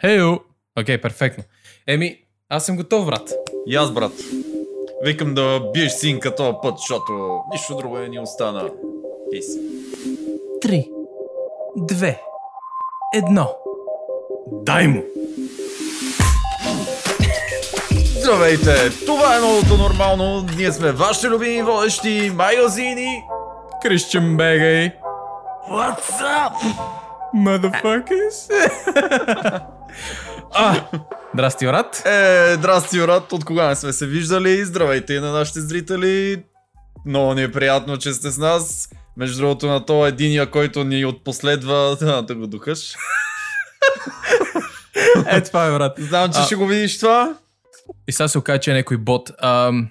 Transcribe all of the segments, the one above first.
Хейо! Окей, перфектно. Еми, аз съм готов, брат. И аз, брат. Викам да биеш синка този път, защото нищо друго не ни остана. Пис. Три, две, едно. Дай му! Здравейте! Това е новото нормално. Ние сме вашите любими водещи магазини. Christian Бегай! What's up? Motherfuckers! а, здрасти, брат. Е, здрасти, брат. От кога не сме се виждали? Здравейте и на нашите зрители. Много ни е приятно, че сте с нас. Между другото на то единия, който ни отпоследва, да, да го духаш. Е, това е, брат. Знам, че А. ще го видиш това. И сега се окаже, че е някой бот. Ам...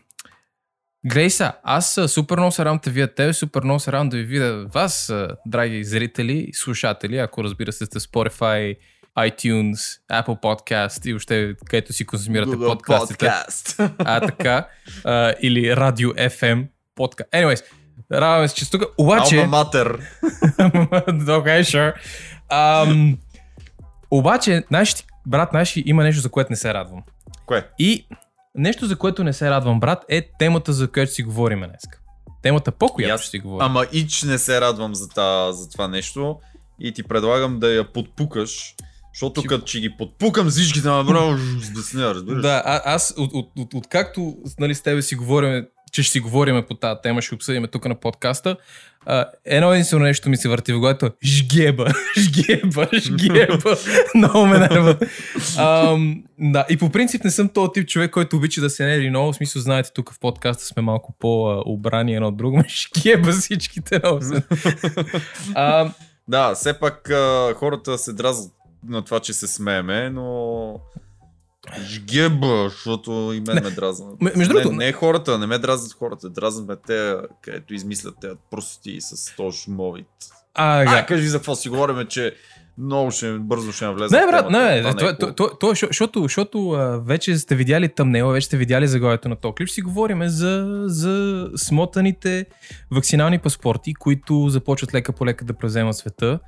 Грейса, аз супер много се радвам да видя тебе, супер много се радвам да ви видя вас, драги зрители слушатели, ако разбира се сте Spotify, iTunes, Apple Podcast и въобще където си консумирате Google подкастите. Podcast. А, така. А, или Радио FM подкаст. Anyways, радваме се, че тук. Обаче... Алма матер. okay, sure. Ам, обаче, знаеш, ти, брат, знаеш, ли, има нещо, за което не се радвам. Кое? И нещо, за което не се радвам, брат, е темата, за която си говорим днес. Темата, по И която аз- ще си говорим. Ама ич не се радвам за, та, за това нещо и ти предлагам да я подпукаш, защото Ти- като че ги подпукам всичките, направо сбесня, разбираш? Да, а, аз от, от, от, откакто нали, с тебе си говорим, че ще си говорим по тази тема, ще обсъдим тук на подкаста, а, едно единствено нещо ми се върти в главата. Жгеба, жгеба, жгеба. Много ме нерват. Ам, да, и по принцип не съм този тип човек, който обича да се нерви много. В смисъл, знаете, тук в подкаста сме малко по-обрани едно от друго. Жгеба всичките. А, Да, все пак а, хората се дразнат на това, че се смееме, но... Жгеба, защото и мен ме дразнат. Между не, другото- не хората, не ме дразнат хората, дразнат ме те, където измислят те прости с то шмовит. а, А, кажи за какво си говорим, че много ще, бързо ще навлезе. Не, брат, не, Това то, е то, хубаво. то, то, защо- защото, защото а, вече сте видяли тъмнела, вече сте видяли заглавието на този клип, ще си говорим за, за смотаните вакцинални паспорти, които започват лека по лека да превземат света.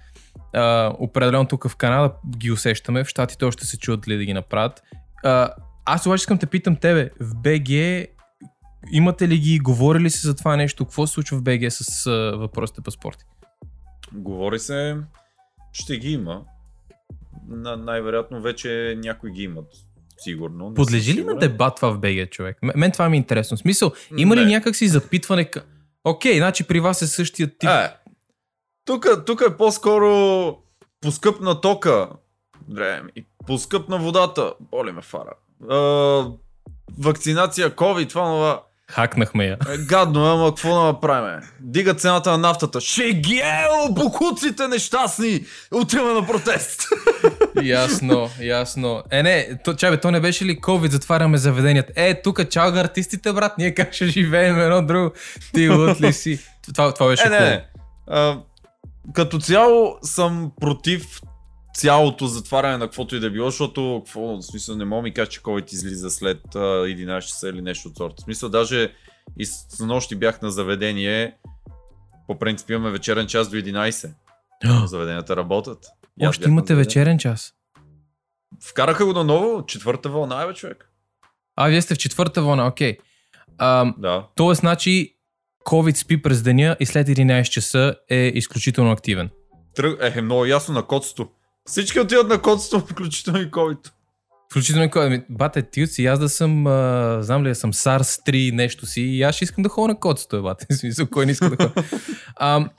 А, определено тук в Канада ги усещаме, в Штатите още се чуят ли да ги направят. А, аз обаче искам те питам тебе, в БГ имате ли ги, говорили се за това нещо, какво се случва в БГ с а, въпросите паспорти? Говори се, ще ги има. На, най-вероятно вече някои ги имат. Сигурно. Подлежи ли на дебат това в БГ, човек? М- Мен това ми е интересно. В смисъл, има ли Не. някакси запитване към... Окей, значи при вас е същия тип. Е, тук, тук е по-скоро поскъпна тока. Дре, и поскъпна водата. Боли ме фара. А, вакцинация, COVID, това нова. Хакнахме я. Е, гадно, е, ама какво да направим? Дига цената на нафтата. Шегел, букуците нещастни! Отиваме на протест. ясно, ясно. Е, не, то, чай бе, то не беше ли COVID, затваряме заведенията. Е, тук чалга артистите, брат, ние как ще живеем едно друго. Ти лут ли си? Това, това беше Е, не, не. А, като цяло съм против цялото затваряне на каквото и да било, защото какво, в смисъл не мога ми кажа, че COVID излиза след а, 11 часа или нещо от сорта. В смисъл даже и с нощи бях на заведение, по принцип имаме вечерен час до 11. Заведенията работят. Още на имате вечерен час. Вкараха го наново, четвърта вълна, е, бе, човек. А, вие сте в четвърта вълна, окей. Ам, Да. Тоест, значи, COVID спи през деня и след 11 часа е изключително активен. Тръг... Е, е, много ясно на котсто. Всички отиват на котсто, включително и COVID. Включително и кой. Ами, Бате, ти си, аз да съм, а, знам ли, да съм SARS 3 нещо си и аз ще искам да ходя на котсто, е, бате. В смисъл, кой не иска да ходя. Ам,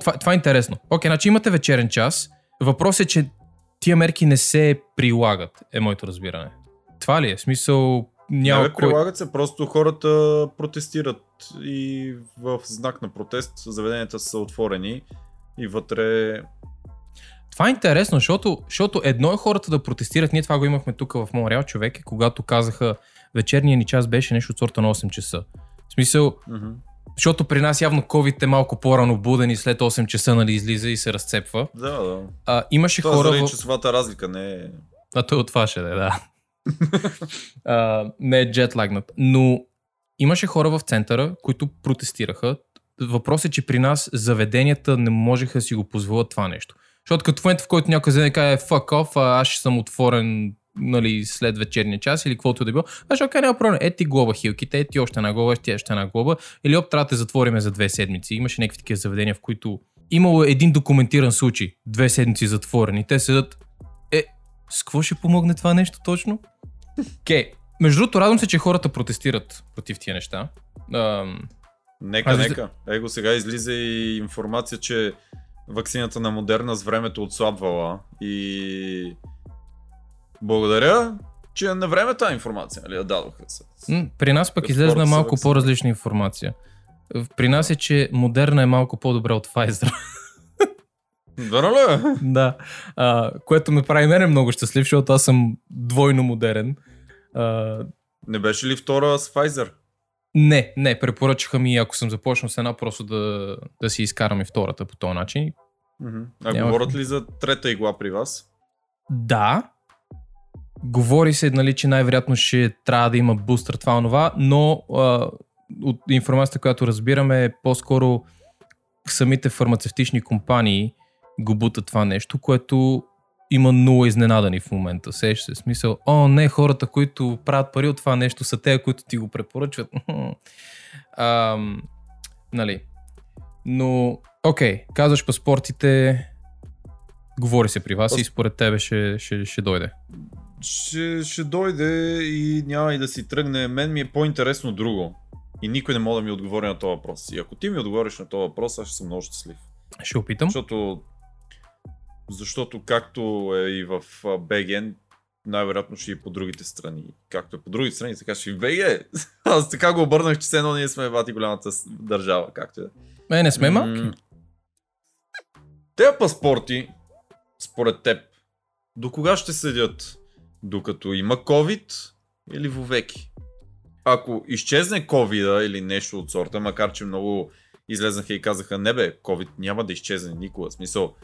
това, това е интересно. Окей, значи имате вечерен час. Въпросът е, че тия мерки не се прилагат, е моето разбиране. Това ли е? Смисъл, няма Няма кой... прилагат се, просто хората протестират и в знак на протест заведенията са отворени и вътре... Това е интересно, защото, защото едно е хората да протестират. Ние това го имахме тук в Монреал, човек, когато казаха вечерния ни час беше нещо от сорта на 8 часа. В смисъл, Мгм. защото при нас явно COVID е малко по-рано буден и след 8 часа нали, излиза и се разцепва. Да, да. А, имаше Това хора... заради В... часовата разлика не е... А той от това ще да е, да. а, не е джетлагнат. Но имаше хора в центъра, които протестираха. Въпросът е, че при нас заведенията не можеха да си го позволят това нещо. Защото като в момента, в който някой не каже fuck off, а аз ще съм отворен нали, след вечерния час или каквото да било, аз ще окей, няма проблем. Ети глоба хилките, ети още една глоба, ети още една глоба. Или оп, трябва да те затвориме за две седмици. Имаше някакви такива заведения, в които имало един документиран случай, две седмици затворени. Те седат, е, с какво ще помогне това нещо точно? Окей. Okay. Между другото, радвам се, че хората протестират против тия неща. Ам, Нека, Аз- нека. Его сега излиза и информация, че вакцината на Модерна с времето отслабвала и благодаря, че на време тази информация, нали, я дадоха м, при нас пък излезна малко по-различна информация. При нас е, че Модерна е малко по-добре от Pfizer. Верно ли? е? да. А, което ме прави мене много щастлив, защото аз съм двойно модерен. А, Не беше ли втора с Pfizer? Не, не, препоръчаха ми, ако съм започнал с една, просто да, да си изкарам и втората по този начин. Мгм. А Няма- говорят ли за трета игла при вас? Да, говори се, нали, че най-вероятно ще трябва да има бустър, това онова, но а, от информацията, която разбираме, по-скоро самите фармацевтични компании го бутат това нещо, което има нула изненадани в момента. Сеш се, смисъл, о не, хората, които правят пари от това нещо, са те, които ти го препоръчват. Ам, нали. Но, окей, казваш паспортите, говори се при вас Пас- и според тебе ще, ще, ще дойде. Ще, ще дойде и няма и да си тръгне. Мен ми е по-интересно друго. И никой не може да ми отговори на този въпрос. И ако ти ми отговориш на този въпрос, аз ще съм много щастлив. Ще опитам. Защото, защото както е и в БГ, най-вероятно ще и по другите страни. Както е по другите страни, така ще и в БГ. Аз така го обърнах, че все едно ние сме бати голямата държава, както е. Е, не сме малки. М, Тези паспорти, според теб, до кога ще седят? Докато има COVID или вовеки? Ако изчезне covid или нещо от сорта, макар че много излезнаха и казаха, не бе, COVID няма да изчезне никога. В Смисъл,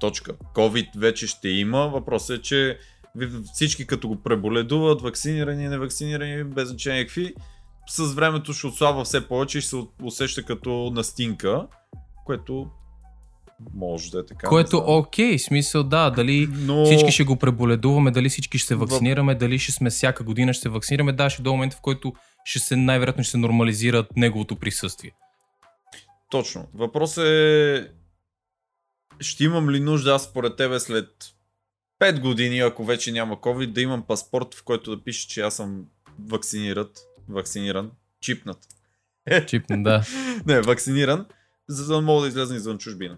точка. COVID вече ще има. Въпросът е, че всички като го преболедуват, вакцинирани, невакцинирани, без значение какви, с времето ще отслабва все повече и ще се усеща като настинка, което може да е така. Което окей, смисъл да, дали Но... всички ще го преболедуваме, дали всички ще се вакцинираме, дали ще сме всяка година ще се вакцинираме, да, ще до момента, в който ще се най-вероятно ще се нормализира неговото присъствие. Точно. Въпросът е... Ще имам ли нужда аз според тебе след 5 години, ако вече няма COVID, да имам паспорт, в който да пише, че аз съм вакцинират, вакциниран, чипнат. Чипна, да. Не, вакциниран, за да мога да излезна извън чужбина.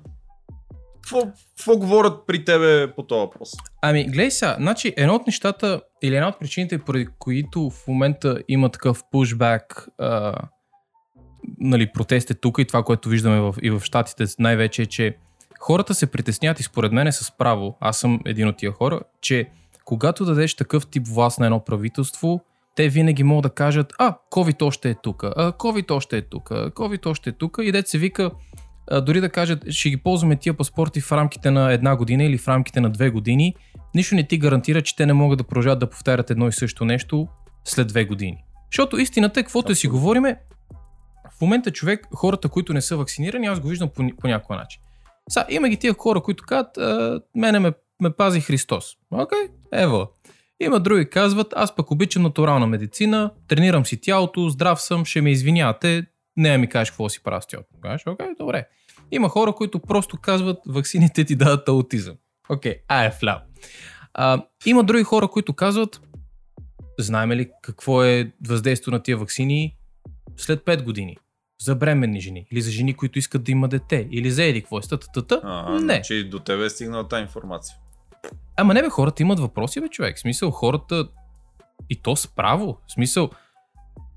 Какво, говорят при тебе по този въпрос? Ами, гледай сега, значи едно от нещата или една от причините, поради които в момента има такъв пушбак, а, нали, протести тук и това, което виждаме в, и в Штатите най-вече е, че хората се притесняват и според мен е с право, аз съм един от тия хора, че когато дадеш такъв тип власт на едно правителство, те винаги могат да кажат, а, COVID още е тук, а, COVID още е тук, COVID още е тук и дете се вика, а, дори да кажат, ще ги ползваме тия паспорти в рамките на една година или в рамките на две години, нищо не ти гарантира, че те не могат да продължат да повтарят едно и също нещо след две години. Защото истината е, каквото и си Абсолютно. говориме, в момента човек, хората, които не са вакцинирани, аз го виждам по, по някакъв начин. Са, има ги тия хора, които казват, мене ме, ме пази Христос. Окей, ево. Има други казват, аз пък обичам натурална медицина, тренирам си тялото, здрав съм, ще ме извинявате, не ми кажеш какво си правя с тялото. Окей, добре. Има хора, които просто казват, ваксините ти дадат аутизъм. Окей, а е. А, има други хора, които казват, знаем ли какво е въздействието на тия вакцини след 5 години? За бременни жени, или за жени, които искат да има дете, или за еди какво е, стата, А, Не. Значи до тебе е стигнала тази информация. Ама не бе, хората имат въпроси, бе, човек. В смисъл, хората и то справо. В смисъл,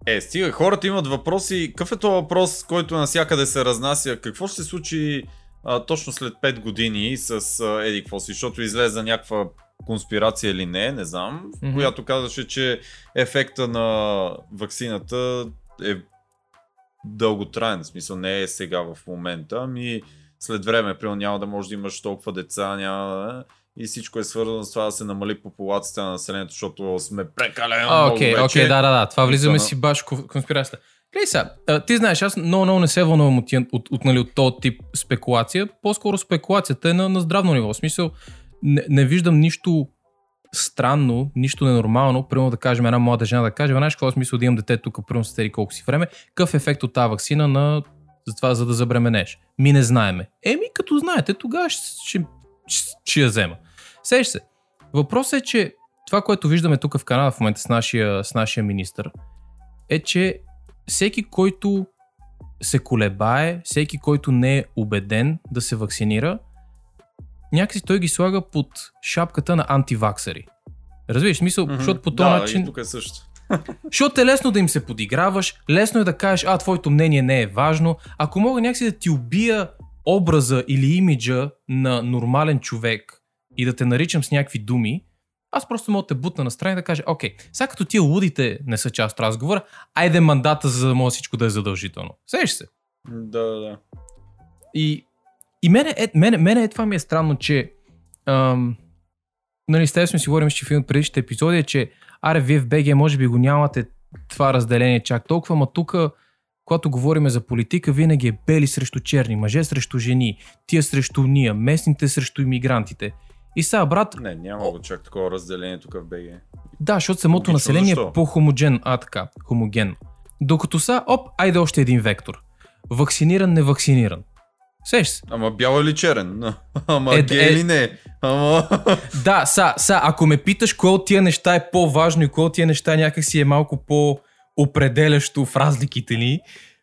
Е, стига, хората имат въпроси. Какъв е този въпрос, който навсякъде се разнася? Какво ще се случи а, точно след 5 години с а, Еди какво си? Защото излезе някаква конспирация или не, не знам, Мгм. която казваше, че ефекта на ваксината е дълготраен. В смисъл не е сега в момента, ами след време, примерно няма да можеш да имаш толкова деца, няма да- и всичко е свързано с това да се намали популацията на населението, защото сме прекалено много Окей, вече. окей, да, да, да. Това влизаме Мисля, си баш в конспирацията. Гледай сега, а, ти знаеш, аз много, много не се вълнувам от, от, от, нали, от този тип спекулация. По-скоро спекулацията е на, на здравно ниво. В смисъл, не, не виждам нищо странно, нищо ненормално. Примерно да кажем една млада жена да каже, «Ма, знаеш какво смисъл да имам дете тук, примерно с тери колко си време, какъв е ефект от тази вакцина на за това, за да забременеш? Ми не знаеме. Еми, като знаете, тогава ще, ще, ще, ще я взема. Сеш се. Въпросът е, че това, което виждаме тук в Канада в момента с нашия, с нашия министр, е, че всеки, който се колебае, всеки, който не е убеден да се вакцинира, някакси той ги слага под шапката на антиваксари. Разбираш, смисъл, Мгм. защото по този да, начин... И тук е също. Защото е лесно да им се подиграваш, лесно е да кажеш, а, твоето мнение не е важно. Ако мога някакси да ти убия образа или имиджа на нормален човек и да те наричам с някакви думи, аз просто мога да те бутна на страна и да кажа, окей, сега като тия лудите не са част от разговора, айде мандата, за да може всичко да е задължително. Сеш се. Да, да, да. И, и мене, е, мене, мене е това ми е странно, че ам, нали, сме си говорим, че в един от предишните епизоди, е, че аре, вие в БГ може би го нямате това разделение чак толкова, ма тук, когато говорим за политика, винаги е бели срещу черни, мъже срещу жени, тия срещу ния, местните срещу иммигрантите. И сега, брат, Не, няма го чак такова разделение тук в БГ. да, защото самото Логично, население е защо? по-хомоген, а така, хомогенно. Докато са, оп, айде още един вектор. Вакциниран, невакциниран. Сеш се. Ама бял или черен? Ама Е, гей е- или не? Ама... Да, са, са, ако ме питаш кое от тия неща е по-важно и кое от тия неща някакси е малко по-определящо в разликите ни,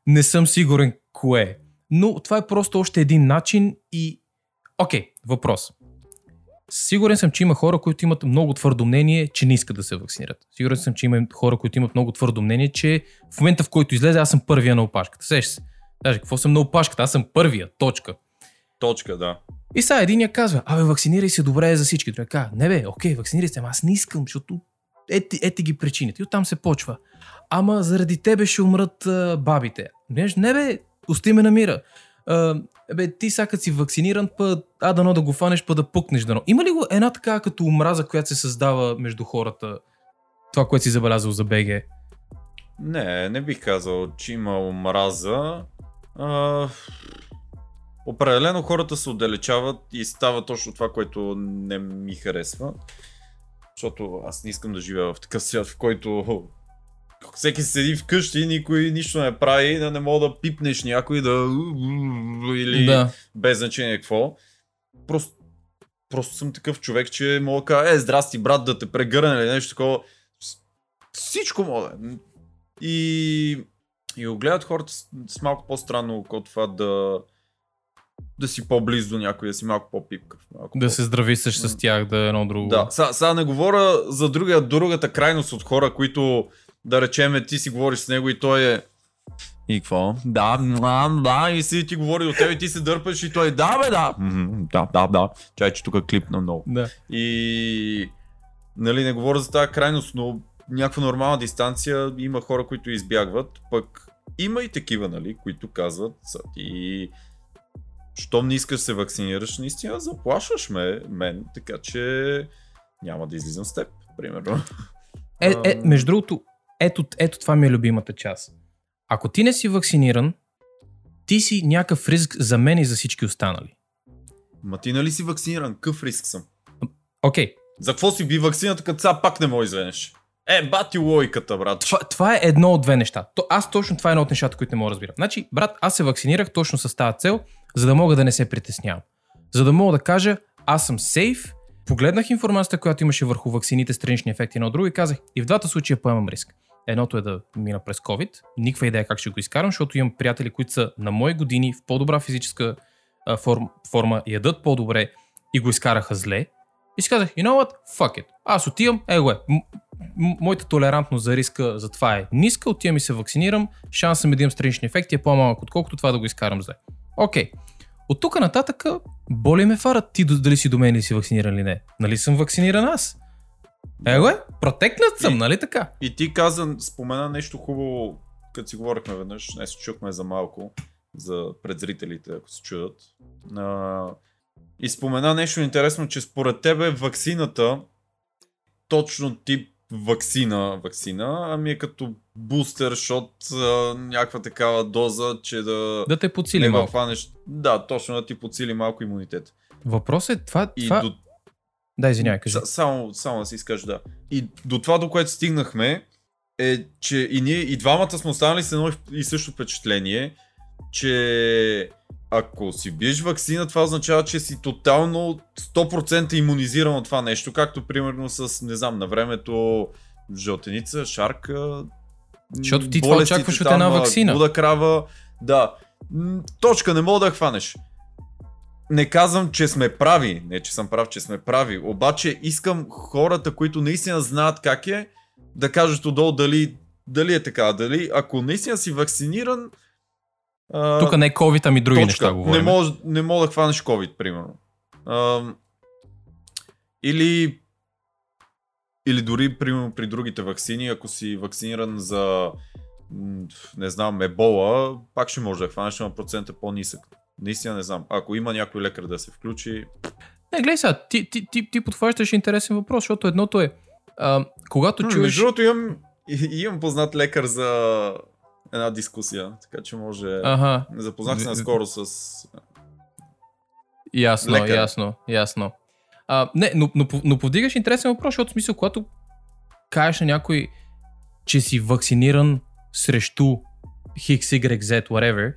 не съм сигурен кое е. Но това е просто още един начин и... Окей, въпрос. Сигурен съм, че има хора, които имат много твърдо мнение, че не искат да се вакцинират. Сигурен съм, че има хора, които имат много твърдо мнение, че в момента в който излезе, аз съм първия на опашката. Сеш се. Даже какво съм на опашката? Аз съм първия. Точка. Точка, да. И сега един я казва, абе, вакцинирай се, добре е за всички. Той казва, не бе, окей, вакцинирай се, ама аз не искам, защото ети, ети ги причините. И оттам се почва. Ама заради тебе ще умрат а, бабите. Не, не бе, пусти ме на мира. А, бе, ти сега си вакциниран, па, а дано да го фанеш, па да пукнеш дано. Има ли го една така като омраза, която се създава между хората? Това, което си забелязал за БГ. Не, не бих казал, че има омраза. А, определено хората се отдалечават и става точно това, което не ми харесва. Защото аз не искам да живея в такъв свят, в който всеки седи вкъщи, никой нищо не прави, да не мога да пипнеш някой, да... или Да. без значение какво. Просто, просто съм такъв човек, че мога да кажа, е, здрасти брат, да те прегърна или нещо такова. Всичко мога. И, и го гледат хората с, с малко по-странно от това да, да си по-близо до някой, да си малко по-пипкав. Малко Да по- се здрависаш с тях, да е едно друго. да, сега, сега не говоря за друга, другата крайност от хора, които да речеме ти си говориш с него и той е и какво? Да, да, да, и си ти говори до теб и ти се дърпаш и той да, бе, да. Да, да, да. Чай, че тук клипна много. да. И нали, не говоря за тази крайност, но някаква нормална дистанция има хора, които избягват, пък има и такива, нали, които казват, са ти щом не искаш да се вакцинираш, наистина заплашваш ме, мен, така че няма да излизам с теб, примерно. Е, е, между другото, ето, ето това ми е любимата част. Ако ти не си вакциниран, ти си някакъв риск за мен и за всички останали. Ма ти нали си вакциниран? Какъв риск съм? Окей, За какво си би вакцината, като сега пак не може изведнъж? Е, бати логиката, брат. това, това е едно от две неща. То, аз точно това е едно от нещата, които не мога да разбирам. Значи, брат, аз се вакцинирах точно с тази цел, за да мога да не се притеснявам. За да мога да кажа, аз съм сейф, погледнах информацията, която имаше върху ваксините, странични ефекти на друго и казах, и в двата случая поемам риск. Едното е да мина през COVID, никаква идея как ще го изкарам, защото имам приятели, които са на мои години в по-добра физическа а, форм, форма, ядат по-добре и го изкараха зле. И си казах, you know what, fuck it. Аз отивам, е го е. Моята толерантност за риска за това е ниска, отивам и се вакцинирам, шансът ми да имам странични ефекти е по-малък, отколкото това да го изкарам зле. Окей. От тук нататък, боли ме фарат ти дали си до мен или си вакциниран или не. Нали съм вакциниран аз? Его е, протекнат съм, И- нали така? И ти каза, спомена нещо хубаво, като си говорихме веднъж, днес чухме за малко, за предзрителите, ако се чудат. А, и спомена нещо интересно, че според тебе ваксината точно тип вакцина, вакцина, ами е като бустер, шот, а, някаква такава доза, че да... Да те подсили малко. хванеш. Да, точно да ти подсили малко имунитет. Въпросът е това... И това... до, Да, извинявай, кажи. Са- Само, само да си изкажа, да. И до това, до което стигнахме, е, че и ние, и двамата сме останали с едно и също впечатление, че ако си биеш вакцина, това означава, че си тотално 100% иммунизиран от това нещо, както примерно с, не знам, на времето жълтеница, шарка, Защото ти това очакваш от една а, ваксина. Луда крава, да. Точка, не мога да я хванеш. Не казвам, че сме прави, не че съм прав, че сме прави, обаче искам хората, които наистина знаят как е, да кажат отдолу дали, дали е така, дали ако наистина си вакциниран, а, Тук не е COVID, ами други точка, неща не говорим. мога, не мога да хванеш COVID, примерно. А, или или дори примерно при другите вакцини, ако си вакциниран за не знам, ебола, пак ще може да хванеш, но процент е по-нисък. Наистина не знам. Ако има някой лекар да се включи, Не, гледай сега, ти, ти, ти, ти подхващаш интересен въпрос, защото едното е, а, когато чуеш... Между другото имам, имам познат лекар за една дискусия, така че може... Ага, Запознах се наскоро с... ясно, Лекар. ясно, ясно. А, не, но, но, но повдигаш интересен въпрос, защото в смисъл, когато кажеш на някой, че си вакциниран срещу X, Y, Z, whatever,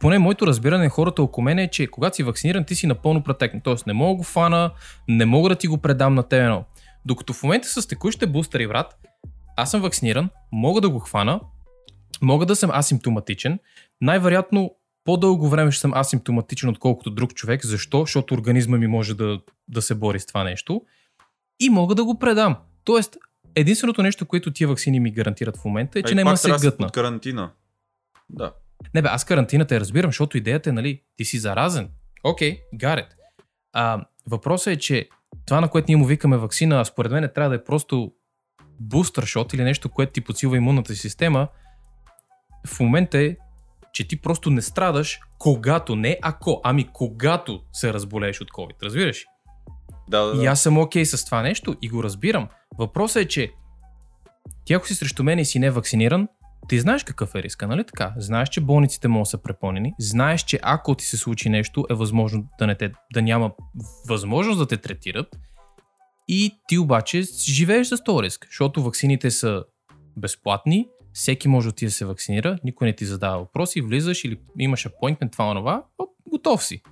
поне моето разбиране на хората около мен е, че когато си вакциниран, ти си напълно протекнат. Тоест не мога да го фана, не мога да ти го предам на тебе. Докато в момента с текущите бустери, брат, аз съм вакциниран, мога да го хвана, мога да съм асимптоматичен, най-вероятно по-дълго време ще съм асимптоматичен, отколкото друг човек. Защо? Защото организма ми може да, да се бори с това нещо. И мога да го предам. Тоест, единственото нещо, което тия вакцини ми гарантират в момента е, че Ай, няма се гътна. под карантина. Да. Не бе, аз карантината я разбирам, защото идеята е, нали, ти си заразен. Окей, okay, it. А, въпросът е, че това, на което ние му викаме вакцина, според мен трябва да е просто бустър шот или нещо, което ти подсилва имунната си система. В момента е, че ти просто не страдаш, когато, не ако, ами когато се разболееш от COVID. Разбираш? Да, да, да. И аз съм окей с това нещо и го разбирам. Въпросът е, че ти ако си срещу мен и си не вакциниран, ти знаеш какъв е риска, нали така? Знаеш, че болниците могат да са препълнени, знаеш, че ако ти се случи нещо, е възможно да, не те, да няма възможност да те третират и ти обаче живееш с този риск, защото ваксините са безплатни, всеки може да ти да се вакцинира, никой не ти задава въпроси, влизаш или имаш апойнтмент, това, онова, оп, готов си.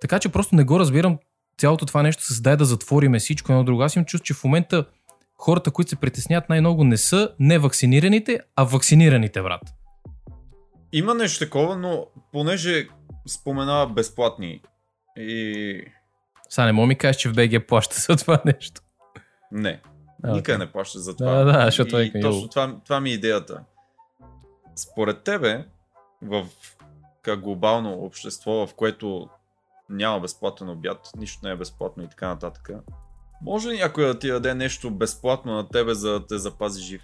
Така че просто не го разбирам цялото това нещо с дай да затвориме всичко едно друго. Аз им чувство, че в момента хората, които се притесняват най-много не са не вакцинираните, а вакцинираните, брат. Има нещо такова, но понеже споменава безплатни и... Сега не мога ми кажеш, че в БГ плаща за това нещо. Не, А, никъде не плаща за това. Да, да, защото и викам, точно това, това ми е идеята. Според тебе, в глобално общество, в което няма безплатен обяд, нищо не е безплатно и така нататък, може ли някой да ти даде нещо безплатно на тебе, за да те запази жив?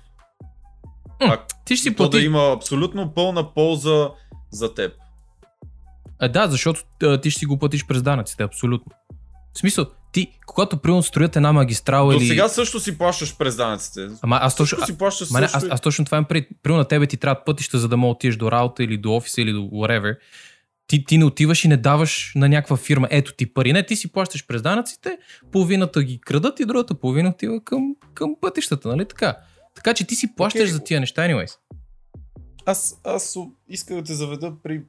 А, Ти ще си то да плати. има абсолютно пълна полза за теб. А, да, защото а, ти ще си го платиш през данъците, абсолютно. В смисъл, ти, когато примерно строят една магистрала До или... сега също си плащаш през данъците. Ама аз точно, си плащаш Ма не, също. аз, аз точно това им пред. Примерно на тебе ти трябват пътища, за да мога отидеш до работа или до офиса или до whatever. Ти, ти не отиваш и не даваш на някаква фирма, ето ти пари. Не, ти си плащаш през данъците, половината ги крадат и другата половина отива към, към пътищата, нали така? Така че ти си плащаш Окей. за тия неща, anyways. Аз, аз исках да те заведа при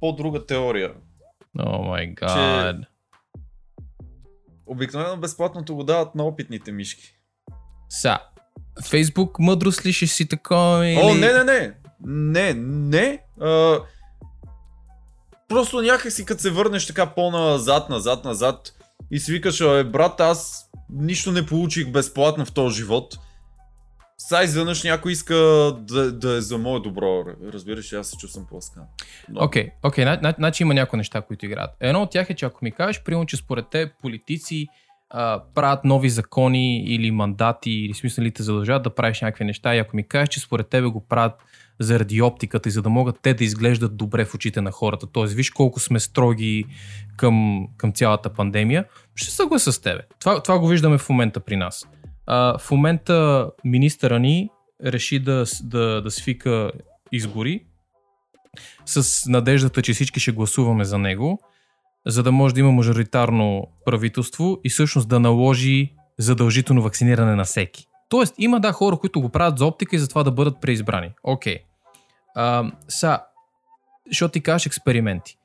по-друга теория. О май гад. Обикновено безплатното го дават на опитните мишки. Са, Фейсбук мъдрост ли ще си такова или... О, не, не, не! Не, не! А, просто някак си като се върнеш така по-назад, назад, назад и си викаш, е, брат, аз нищо не получих безплатно в този живот. Сега изведнъж някой иска да, да е за мое добро. Разбираш, аз се чувствам плъскан. Но- Окей, окей, значи има някои неща, които играят. Едно от тях е, че ако ми кажеш, примерно, че според те политици а, правят нови закони или мандати, или смисъл те задължават да правиш някакви неща, и ако ми кажеш, че според тебе го правят заради оптиката и за да могат те да изглеждат добре в очите на хората, т.е. виж колко сме строги към, към цялата пандемия, ще съглася с тебе. Това, това го виждаме в момента при нас. А, в момента министъра ни реши да, да, да свика избори с надеждата, че всички ще гласуваме за него, за да може да има мажоритарно правителство и всъщност да наложи задължително вакциниране на всеки. Тоест, има да хора, които го правят за оптика и за това да бъдат преизбрани. Окей. Okay. Са, защото ти кажеш експерименти.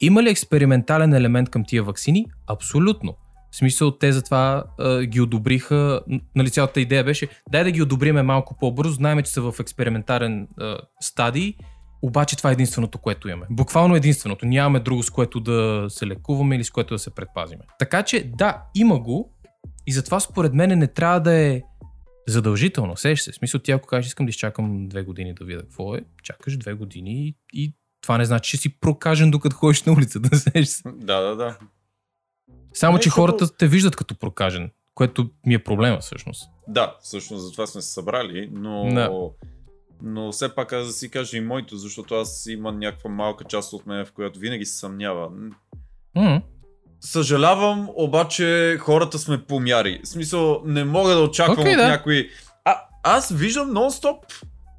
Има ли експериментален елемент към тия вакцини? Абсолютно. В смисъл, те затова а, ги одобриха. Нали, цялата идея беше, дай да ги одобриме малко по-бързо. Знаем, че са в експериментален а, стадий, обаче това е единственото, което имаме. Буквално единственото. Нямаме друго, с което да се лекуваме или с което да се предпазиме. Така че, да, има го и затова според мен не трябва да е задължително. Сеш се. В смисъл, ти ако кажеш, искам да изчакам две години да видя какво е, чакаш две години и, и това не значи, че си прокажен докато ходиш на улицата. Се. Да, да, да. Само, Не, че защото- хората те виждат като прокажен, което ми е проблема всъщност. Да, всъщност за това сме се събрали, но... Да. Но все пак аз да си кажа и моето, защото аз има някаква малка част от мен, в която винаги се съмнява. М, Съжалявам, обаче хората сме помяри. В смисъл, не мога да очаквам Окей, от да. някой... А, аз виждам нон-стоп.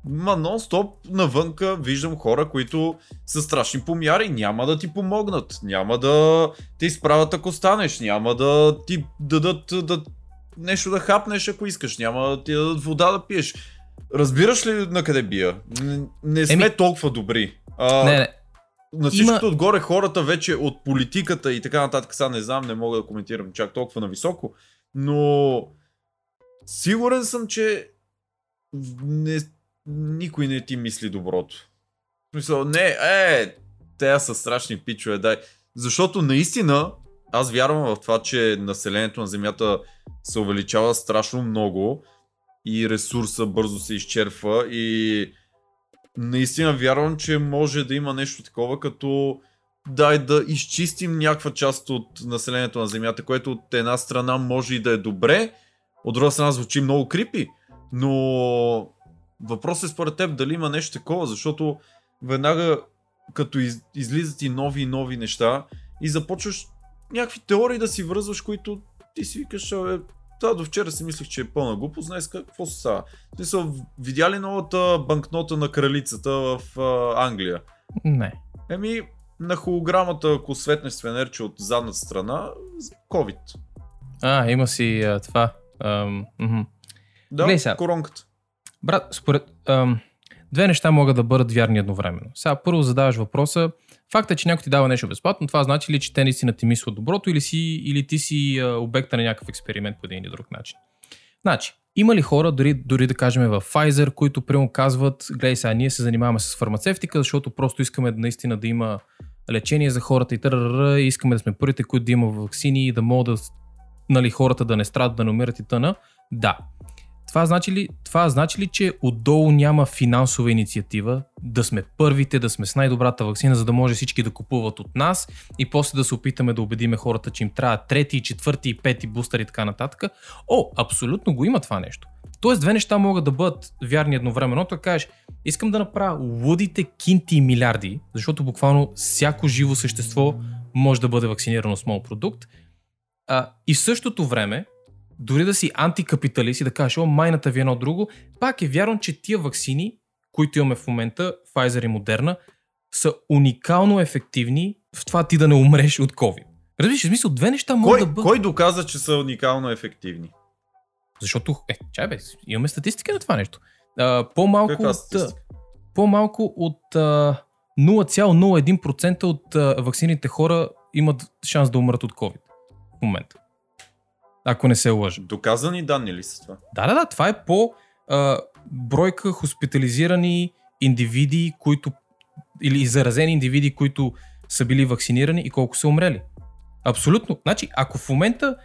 Ма нон-стоп навънка виждам хора, които са страшни помяри. Няма да ти помогнат. Няма да те изправят ако станеш. Няма да ти дадат да, нещо да хапнеш ако искаш. Няма да ти дадат вода да пиеш. Разбираш ли на къде бия? Не, не сме Еми- толкова добри. А, Не, не. на всичкото Има- отгоре хората вече от политиката и така нататък, сега не знам, не мога да коментирам чак толкова нависоко, но сигурен съм, че не, никой не ти мисли доброто. Смисъл, не, е, те са страшни пичове, дай. Защото наистина, аз вярвам в това, че населението на Земята се увеличава страшно много и ресурса бързо се изчерпва и наистина вярвам, че може да има нещо такова, като дай да изчистим някаква част от населението на Земята, което от една страна може и да е добре, от друга страна звучи много крипи, но въпросът е според теб дали има нещо такова, защото веднага като из, излизат и нови и нови неща и започваш някакви теории да си връзваш, които ти си викаш, абе, да, до вчера си мислех, че е пълна глупост, днес какво се става? Смисъл, видя ли новата банкнота на кралицата в а, Англия? Не. Еми, на холограмата, ако светнеш с фенерче от задната страна, COVID. А, има си а, това. Ам, мгм. Да, Глей коронката. Брат, според... Ам, две неща могат да бъдат вярни едновременно. Сега първо задаваш въпроса. Факт е, че някой ти дава нещо безплатно. Това значи ли, че те наистина ти мислят доброто или, си, или ти си а, обекта на някакъв експеримент по един или друг начин. Значи, има ли хора, дори, дори да кажем в Pfizer, които прямо казват, гледай сега, ние се занимаваме с фармацевтика, защото просто искаме наистина да има лечение за хората и търррр, и искаме да сме първите, които да има вакцини и да могат да, нали, хората да не страдат, да не умират и тъна. Да. Това значи, ли, това значи ли, че отдолу няма финансова инициатива да сме първите, да сме с най-добрата вакцина, за да може всички да купуват от нас и после да се опитаме да убедиме хората, че им трябва трети, четвърти и пети бустер и така нататък? О, абсолютно го има това нещо. Тоест, две неща могат да бъдат вярни едновременно. То кажеш, искам да направя лудите кинти и милиарди, защото буквално всяко живо същество може да бъде вакцинирано с моят продукт. А, и в същото време, дори да си антикапиталист и да кажеш, о, майната ви е едно друго, пак е вярно, че тия вакцини, които имаме в момента, Pfizer и Moderna, са уникално ефективни в това ти да не умреш от COVID. Разбираш, в смисъл, две неща могат Кой, да бъдат. кой доказа, че са уникално ефективни? Защото, е, чай бе, имаме статистика на това нещо. А, по-малко Каква от, статистика? по-малко от а, 0,01% от а, вакцините хора имат шанс да умрат от COVID в момента. Ако не се лъжа. Доказани данни ли са това? Да, да, да, това е по а, бройка хоспитализирани индивиди, които или заразени индивиди, които са били вакцинирани и колко са умрели. Абсолютно. Значи, ако в момента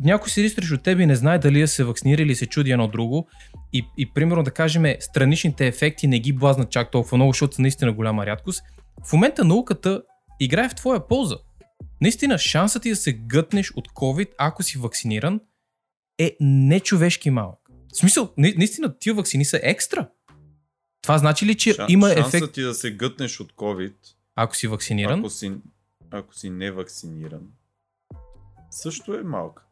някой седи срещу теб и не знае дали да се вакцинира или се чуди едно друго и, и примерно да кажем страничните ефекти не ги блазнат чак толкова много, защото са наистина голяма рядкост, в момента науката играе в твоя полза. Наистина, шансът ти да се гътнеш от COVID, ако си вакциниран, е нечовешки малък. В смисъл, на- наистина, тия вакцини са екстра. Това значи ли, че Шан- има шансът ефект, ти да се гътнеш от COVID, ако си вакциниран? ако си, ако си не вакциниран, също е малка.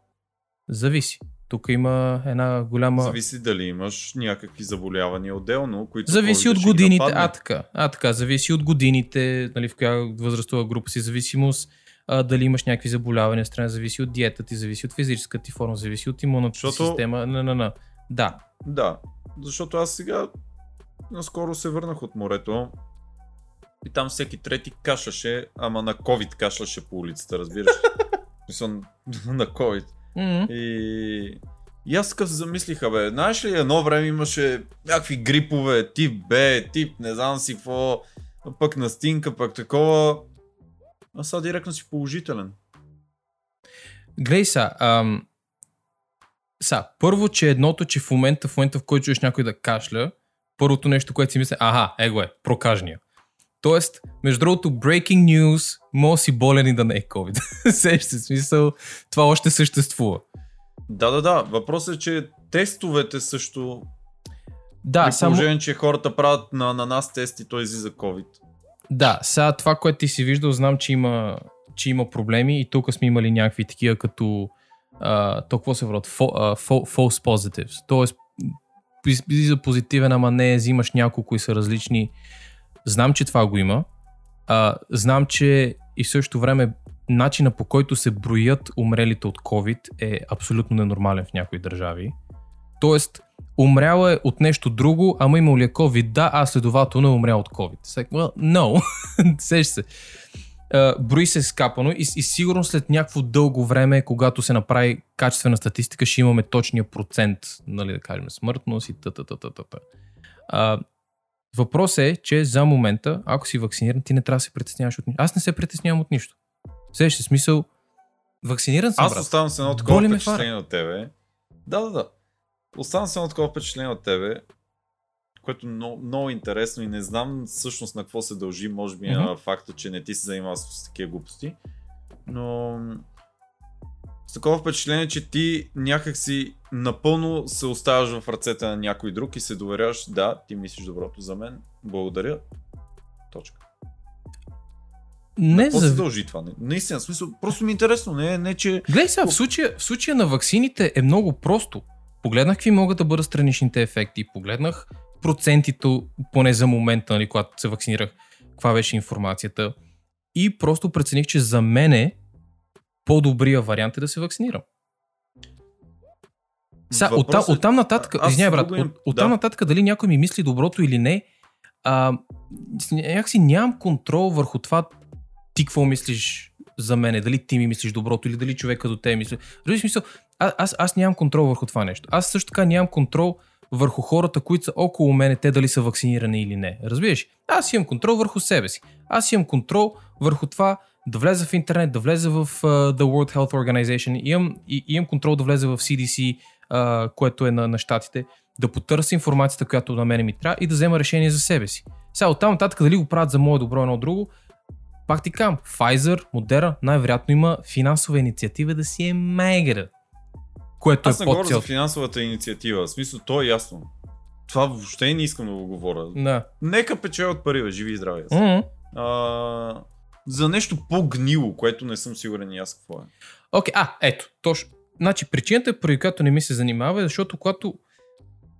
Зависи. Тук има една голяма... Зависи дали имаш някакви заболявания отделно, които... Зависи от годините. А, така. А, така. Зависи от годините, нали, в коя възрастова група си зависимост. А, дали имаш някакви заболявания, страна зависи от диетата ти, зависи от физическата ти форма, зависи от имунната Защото- система. На, на, на. Да. Да, защото аз сега наскоро се върнах от морето и там всеки трети кашляше, ама на COVID кашляше по улицата, разбираш? Мисля, на COVID. М, И... И аз такъв се замислиха, бе, знаеш ли, едно време имаше някакви грипове, тип Б, тип не знам си какво, пък настинка, пък такова. А сега директно си положителен. Глей са, ам, са, първо, че едното, че в момента, в момента в който чуеш някой да кашля, първото нещо, което си мисля, аха, его е, прокажния. Тоест, между другото, breaking news, може си болен и да не е COVID. Сещаш се, в смисъл, това още съществува. Да, да, да. Въпросът е, че тестовете също, Да, при само, положение, че хората правят на, на нас тести, той излиза COVID. Да, сега това, което ти си виждал, знам, че има, че има проблеми и тук сме имали някакви такива като а, то какво се врат? False positives. Тоест, излиза позитивен, ама не, взимаш няколко и са различни. Знам, че това го има. А, знам, че и в същото време начина по който се броят умрелите от COVID е абсолютно ненормален в някои държави. Тоест, умрял е от нещо друго, ама имал ли е COVID? Да, а следователно е умрял от COVID. Like, well, no. Сеш се. Uh, брои се скапано и, и сигурно след някакво дълго време, когато се направи качествена статистика, ще имаме точния процент, нали да кажем, смъртност и т-т-т-т-т. Uh, въпросът е, че за момента, ако си вакциниран, ти не трябва да се притесняваш от нищо. Аз не се притеснявам от нищо. Се, смисъл, вакциниран съм, Аз брат. оставам с едно такова Боли впечатление от тебе. Да, да, да. Оставам с едно такова впечатление от тебе, което е много, много интересно и не знам всъщност на какво се дължи, може би на факта, че не ти се занимава с такива глупости. Но с такова впечатление, че ти някакси напълно се оставаш в ръцете на някой друг и се доверяваш, да, ти мислиш доброто за мен, благодаря. Точка. Не Какво за... се дължи това? Не- Наистина, смисъл, просто ми е интересно, не, не че... Гледай сега, в случая, в случая на ваксините е много просто. Погледнах какви могат да бъдат страничните ефекти, погледнах процентите, поне за момента, нали, когато се вакцинирах, каква беше информацията и просто прецених, че за мен по-добрия вариант е да се вакцинирам. Сега, оттам, е- оттам нататък, извиняй брат, друго им- от, оттам да. нататък дали някой ми мисли доброто или не, а, някакси нямам контрол върху това ти какво мислиш за мене, дали ти ми мислиш доброто или дали човека до те мисли. Разбираш смисъл, а, аз, аз нямам контрол върху това нещо. Аз също така нямам контрол върху хората, които са около мене, те дали са вакцинирани или не. Разбираш? Аз имам контрол върху себе си. Аз имам контрол върху това да влеза в интернет, да влеза в uh, The World Health Organization, имам, и, имам контрол да влеза в CDC, uh, което е на, на щатите, да потърся информацията, която на мене ми трябва и да взема решение за себе си. Сега оттам нататък дали го правят за мое добро едно друго, пак ти кам, Pfizer, Moderna, най-вероятно има финансова инициатива да си е мегра. Което Аз е не говоря за финансовата инициатива. В смисъл, то е ясно. Това въобще не искам да го говоря. Да. Нека печелят пари, бе, живи и здрави. Mm. М. А, за нещо по-гнило, което не съм сигурен и аз какво е. Окей, а, ето, точно. Значи, причината, поради която не ми се занимава, е защото когато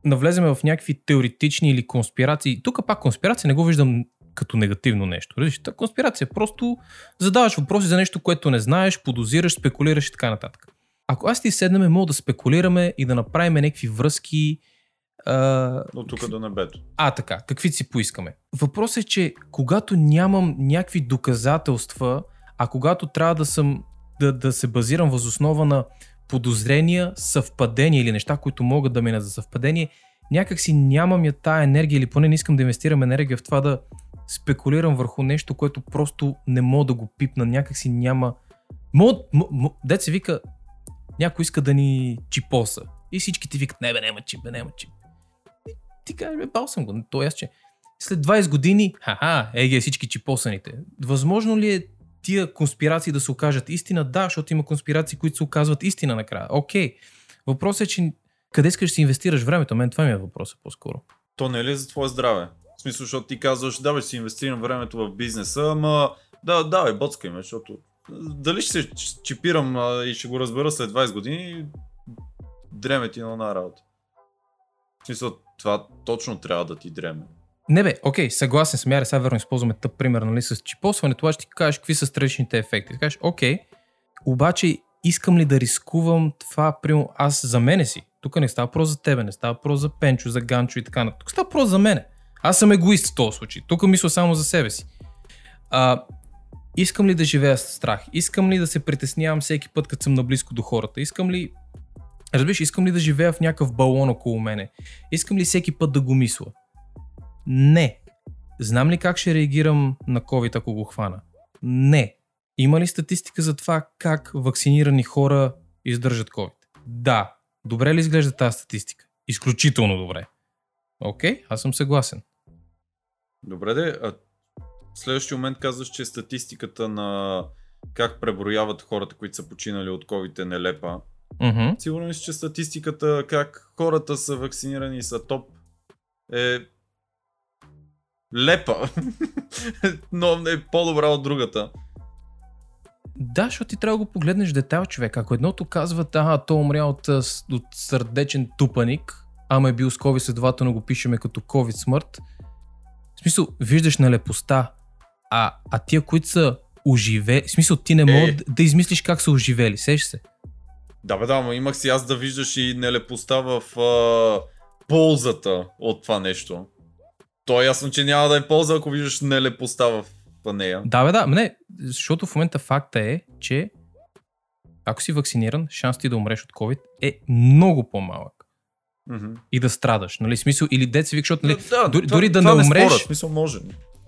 навлеземе в някакви теоретични или конспирации, тук пак конспирация не го виждам като негативно нещо. Разбираш, та конспирация е просто задаваш въпроси за нещо, което не знаеш, подозираш, спекулираш и така нататък. Ако аз ти седнем, мога да спекулираме и да направим някакви връзки. А, От тук до небето. а, така, какви си поискаме. Въпросът е, че когато нямам някакви доказателства, а когато трябва да съм да, да се базирам възоснова на подозрения, съвпадения или неща, които могат да минат за съвпадение, някак си нямам я тая енергия или поне не искам да инвестирам енергия в това да спекулирам върху нещо, което просто не мога да го пипна, някак си няма... Мог, м- м- дет се вика, някой иска да ни чипоса. И всички ти викат, не бе, няма чип, бе, няма чип. И ти кажеш, бе, бал съм го. То е аз, че след 20 години, ха-ха, еге всички чипосаните. Възможно ли е тия конспирации да се окажат истина? Да, защото има конспирации, които се оказват истина накрая. Окей. Въпросът е, че къде искаш да си инвестираш времето? Мен това ми е въпросът по-скоро. То не е ли за твое здраве? В смисъл, защото ти казваш, да, ще си инвестирам времето в бизнеса, ама да, да, бе, боцкай ме, защото дали ще се чипирам и ще го разбера след 20 години, дреме ти на една работа. В смисъл, това точно трябва да ти дреме. Не бе, окей, съгласен съм. Яре, сега верно използваме тъп пример, нали, с чипосването, аз ще ти кажеш какви са страничните ефекти. Ти кажеш, окей, обаче искам ли да рискувам това, примерно, аз за мене си. Тук не става про за тебе, не става про за Пенчо, за Ганчо и така нататък. Тук става про за мене. Аз съм егоист в този случай. Тук мисля само за себе си. А, искам ли да живея с страх? Искам ли да се притеснявам всеки път, като съм наблизко до хората? Искам ли Разбираш, искам ли да живея в някакъв балон около мене? Искам ли всеки път да го мисля? Не. Знам ли как ще реагирам на COVID, ако го хвана? Не. Има ли статистика за това как вакцинирани хора издържат COVID? Да. Добре ли изглежда тази статистика? Изключително добре. Окей, аз съм съгласен. Добре, де, а в следващия момент казваш, че статистиката на как преброяват хората, които са починали от COVID е нелепа. Mm-hmm. Сигурно си, че статистиката как хората са вакцинирани и са топ е лепа, но не е по-добра от другата. Да, защото ти трябва да го погледнеш детайл, човек. Ако едното казва, ага, то умря от, а, от сърдечен тупаник, ама е бил с COVID, следователно го пишеме като COVID смърт. В смисъл, виждаш нелепостта, а, а тия, които са оживели, в смисъл, ти не мога да, да измислиш как са оживели, сеш се. Да, бе, да, но имах си аз да виждаш и нелепостта в а, ползата от това нещо. То е ясно, че няма да е полза, ако виждаш нелепостта в нея. Да, бе, да, не, защото в момента факта е, че ако си вакциниран, шанс ти да умреш от COVID е много по-малък. Мгм. И да страдаш, нали? Смисъл, или деца вик, защото, нали, да, дори- това- дори да това не умреш- Споря, в смисъл може.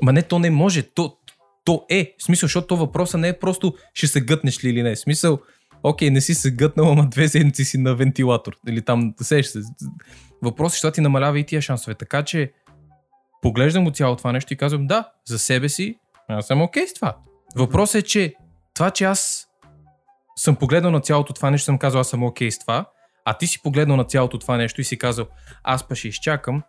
Ма не, то не може. То, то е. В смисъл, защото то въпроса не е просто ще се гътнеш ли или не. В смисъл, окей, не си се гътнал, ама две седмици си на вентилатор. Или там, сеш се. Въпросът е, що ти намалява и тия шансове. Така че, поглеждам го цяло това нещо и казвам, да, за себе си, аз съм окей с това. Въпросът е, че това, че аз съм погледнал на цялото това нещо, съм казал, аз съм окей с това, а ти си погледнал на цялото това нещо и си казал, аз па ще изчакам,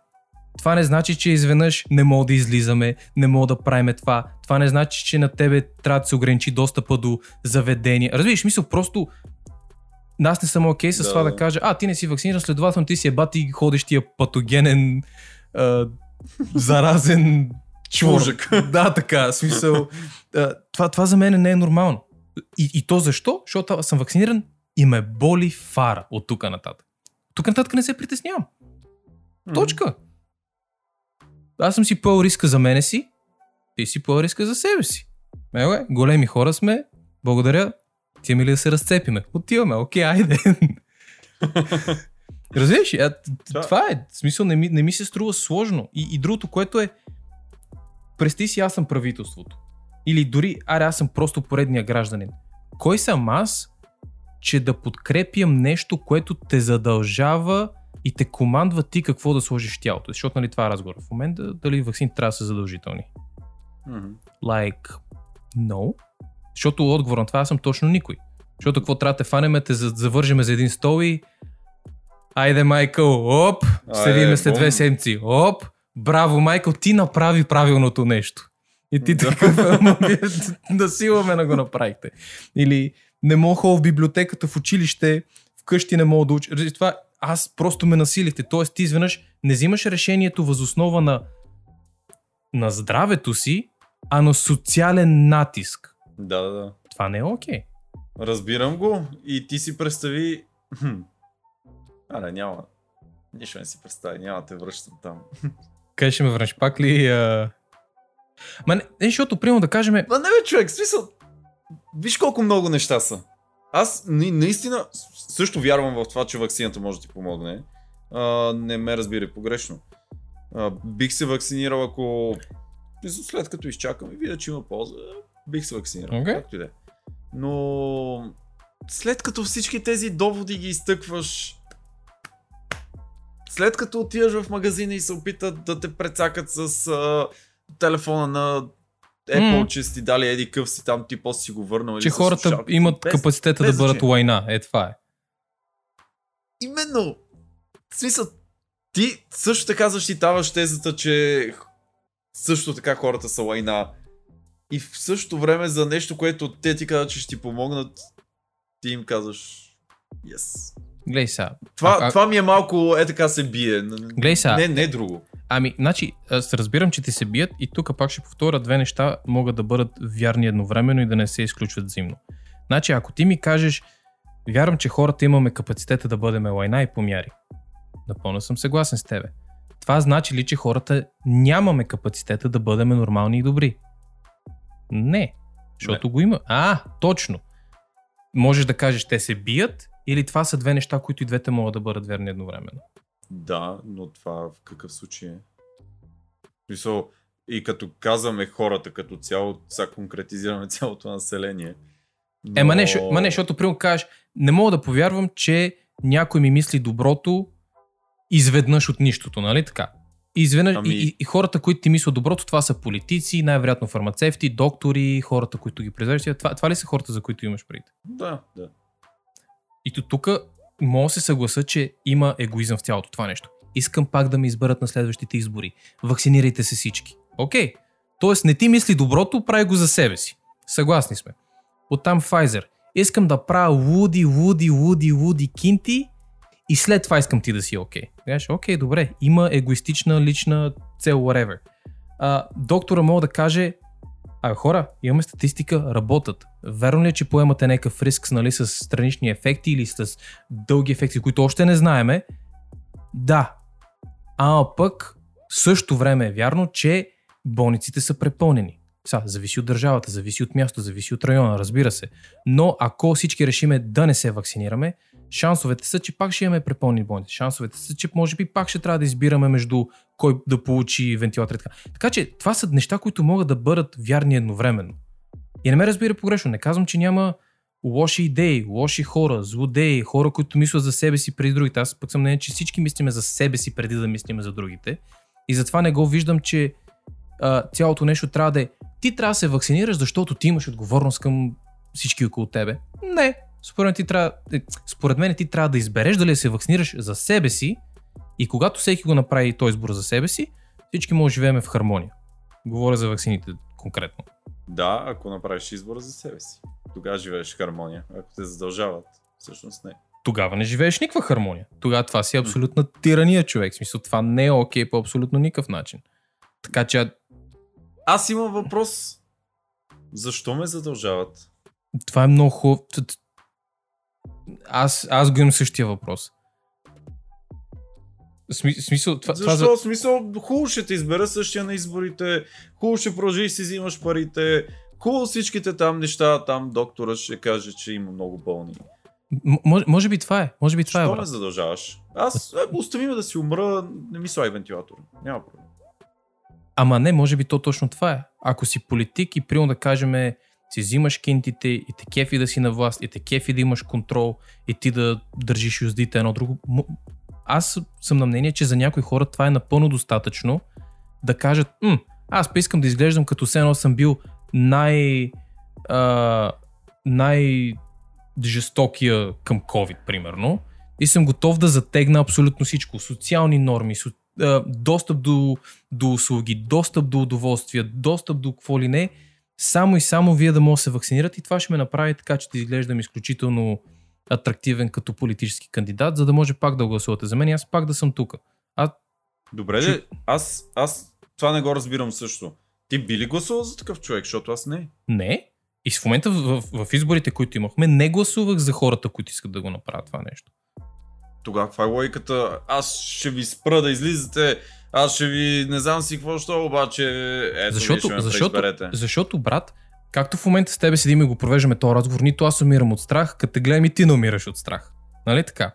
това не значи, че изведнъж не мога да излизаме, не мога да правиме това. Това не значи, че на тебе трябва да се ограничи достъпа до заведения. Разбираш, мисъл, просто аз не съм окей с Да, това да. кажа, а ти не си вакциниран, следователно ти си е бати ходещия патогенен, а, заразен. Мужик. Да, така, смисъл. А, това, това за мен не е нормално. И, и то защо? Защото съм вакциниран и ме боли фара от тук нататък. Тук нататък не се притеснявам. Точка. Аз съм си поел риска за мене си, ти си поел риска за себе си. Еле, големи хора сме, благодаря. Ти ми ли да се разцепиме? Отиваме, окей, айде. Разбираш, ли? Да. това е. В смисъл не ми, не ми се струва сложно. И, и другото, което е, представи си аз съм правителството. Или дори, аре аз съм просто поредния гражданин. Кой съм аз, че да подкрепям нещо, което те задължава и те командва ти какво да сложиш в тялото. Защото нали това е разговор в момента, дали вакцини трябва да са задължителни. Мгм. Like, no. Защото отговор на това аз съм точно никой. Защото какво трябва да те фанеме, те за- завържеме за един стол и Айде, Майкъл, оп, видим след две седмици. Оп, браво, Майкъл, ти направи правилното нещо. И ти Да. такъв, ама вие насиламе да го направихте. Или не мога да в библиотеката, в училище, вкъщи не мога да уча. Това аз просто ме насилихте. Тоест ти изведнъж не взимаш решението възоснова на, на здравето си, а на социален натиск. Да, да, да. Това не е окей. Разбирам го и ти си представи... Хм. Аре, няма. Нищо не си представи, няма те връщам там. Къде ще ме върнеш пак ли? А... Ма не, защото, примерно да кажем, Ма не бе, човек, смисъл... Виж колко много неща са. Аз на- наистина също вярвам в това, че вакцината може да ти помогне. А, не ме разбирай погрешно. А, бих се вакцинирал, ако... След като изчакам и видя, че има полза, бих се вакцинирал. Окей. Както и да е. Но... След като всички тези доводи ги изтъкваш... След като отиваш в магазина и се опитат да те прецакат с а, телефона на Apple, М. че си дали еди къв си там, ти после си го върнал. че хората слушалките. имат Без- капацитета без да бъдат лайна. Е, това е. Именно. В смисъл, ти също така защитаваш тезата, че също така хората са лайна. И в същото време за нещо, което те ти казват, че ще ти помогнат, ти им казваш yes. Глей сега. Това, а- това ми е малко, е така се бие. Глей сега. Не, не е друго. Ами, значи, аз разбирам, че ти се бият и тук пак ще повторя, две неща могат да бъдат вярни едновременно и да не се изключват взаимно. Значи, ако ти ми кажеш, вярвам, че хората имаме капацитета да бъдем лайна и помяри. Напълно съм съгласен с тебе. Това значи ли, че хората нямаме капацитета да бъдем нормални и добри? Не. Защото го има. А, точно. Можеш да кажеш, те се бият или това са две неща, които и двете могат да бъдат верни едновременно. Да, но това в какъв случай е? В Смисъл, и като казваме хората като цяло, сега конкретизираме цялото население. Но... Е, ма не, ма не, защото примерно кажеш, не мога да повярвам, че някой ми мисли доброто изведнъж от нищото, нали така? Изведнъж, Ами- и, и, хората, които ти мислят доброто, това са политици, най-вероятно фармацевти, доктори, хората, които ги произвеждат. Това, това ли са хората, за които имаш преди? Да, да. И тук мога да се съгласа, че има егоизъм в цялото това нещо. Искам пак да ме изберат на следващите избори. Вакцинирайте се всички. Окей. Тоест не ти мисли доброто, прави го за себе си. Съгласни сме. Оттам Pfizer. Искам да правя луди, луди, луди, луди кинти и след това искам ти да си окей. Кажеш, окей, добре, има егоистична лична цел, whatever. А, доктора мога да каже, а хора, имаме статистика, работят. Верно ли е, че поемате някакъв риск нали, с странични ефекти или с дълги ефекти, които още не знаеме? Да. А пък в същото време е вярно, че болниците са препълнени. Са, зависи от държавата, зависи от място, зависи от района, разбира се. Но ако всички решиме да не се вакцинираме, шансовете са, че пак ще имаме препълнени болници. Шансовете са, че може би пак ще трябва да избираме между кой да получи вентилатор. Така. така че това са неща, които могат да бъдат вярни едновременно. И не ме разбира погрешно. Не казвам, че няма лоши идеи, лоши хора, злодеи, хора, които мислят за себе си преди другите. Аз пък съм мнение, че всички мислиме за себе си преди да мислиме за другите. И затова не го виждам, че а, цялото нещо трябва да е ти трябва да се вакцинираш, защото ти имаш отговорност към всички около тебе. Не. Според мен ти трябва, е, според мен ти трябва да избереш дали да се вакцинираш за себе си и когато всеки го направи този избор за себе си, всички може да живеем в хармония. Говоря за вакцините конкретно. Да, ако направиш избора за себе си. Тогава живееш в хармония. Ако те задължават, всъщност не. Тогава не живееш никаква хармония. Тогава това си е абсолютна тирания, човек. В смисъл, това не е окей по абсолютно никакъв начин. Така че Аз имам въпрос. Защо ме задължават? това е много хубаво. Аз, аз го имам същия въпрос. Сми, смисъл, това, това Защо? за... В смисъл, хубаво ще те избера същия на изборите, хубаво ще продължиш си взимаш парите, хубаво всичките там неща, там доктора ще каже, че има много болни. М- може, може би това е. Може би това е. Защо ме задължаваш? Аз е, остави ме да си умра, не ми слагай вентилатор. Няма проблем. Ама не, може би то точно това е. Ако си политик и примерно да кажем си взимаш кинтите и те кефи да си на власт, и те кефи да имаш контрол, и ти да държиш юздите едно друго. Аз съм на мнение, че за някои хора това е напълно достатъчно да кажат, М, аз па искам да изглеждам като все едно съм бил най... А, най жестокия към COVID, примерно, и съм готов да затегна абсолютно всичко. Социални норми, со, а, достъп до, до услуги, достъп до удоволствия, достъп до какво ли не, само и само вие да може да се вакцинирате и това ще ме направи така, че да изглеждам изключително атрактивен като политически кандидат, за да може пак да гласувате за мен и аз пак да съм тук. А Добре, Чу- де, аз, аз това не го разбирам също. Ти би ли гласувал за такъв човек, защото аз не. не. И в момента в, в, в изборите, които имахме, не гласувах за хората, които искат да го направят това нещо. Тогава каква е логиката? Аз ще ви спра да излизате, аз ще ви не знам си какво ще, обаче ето Защото- защото-. Защото, брат, както в момента с тебе седим и го провеждаме този разговор, нито аз умирам от страх, като те гледам и ти не умираш от страх. Нали така?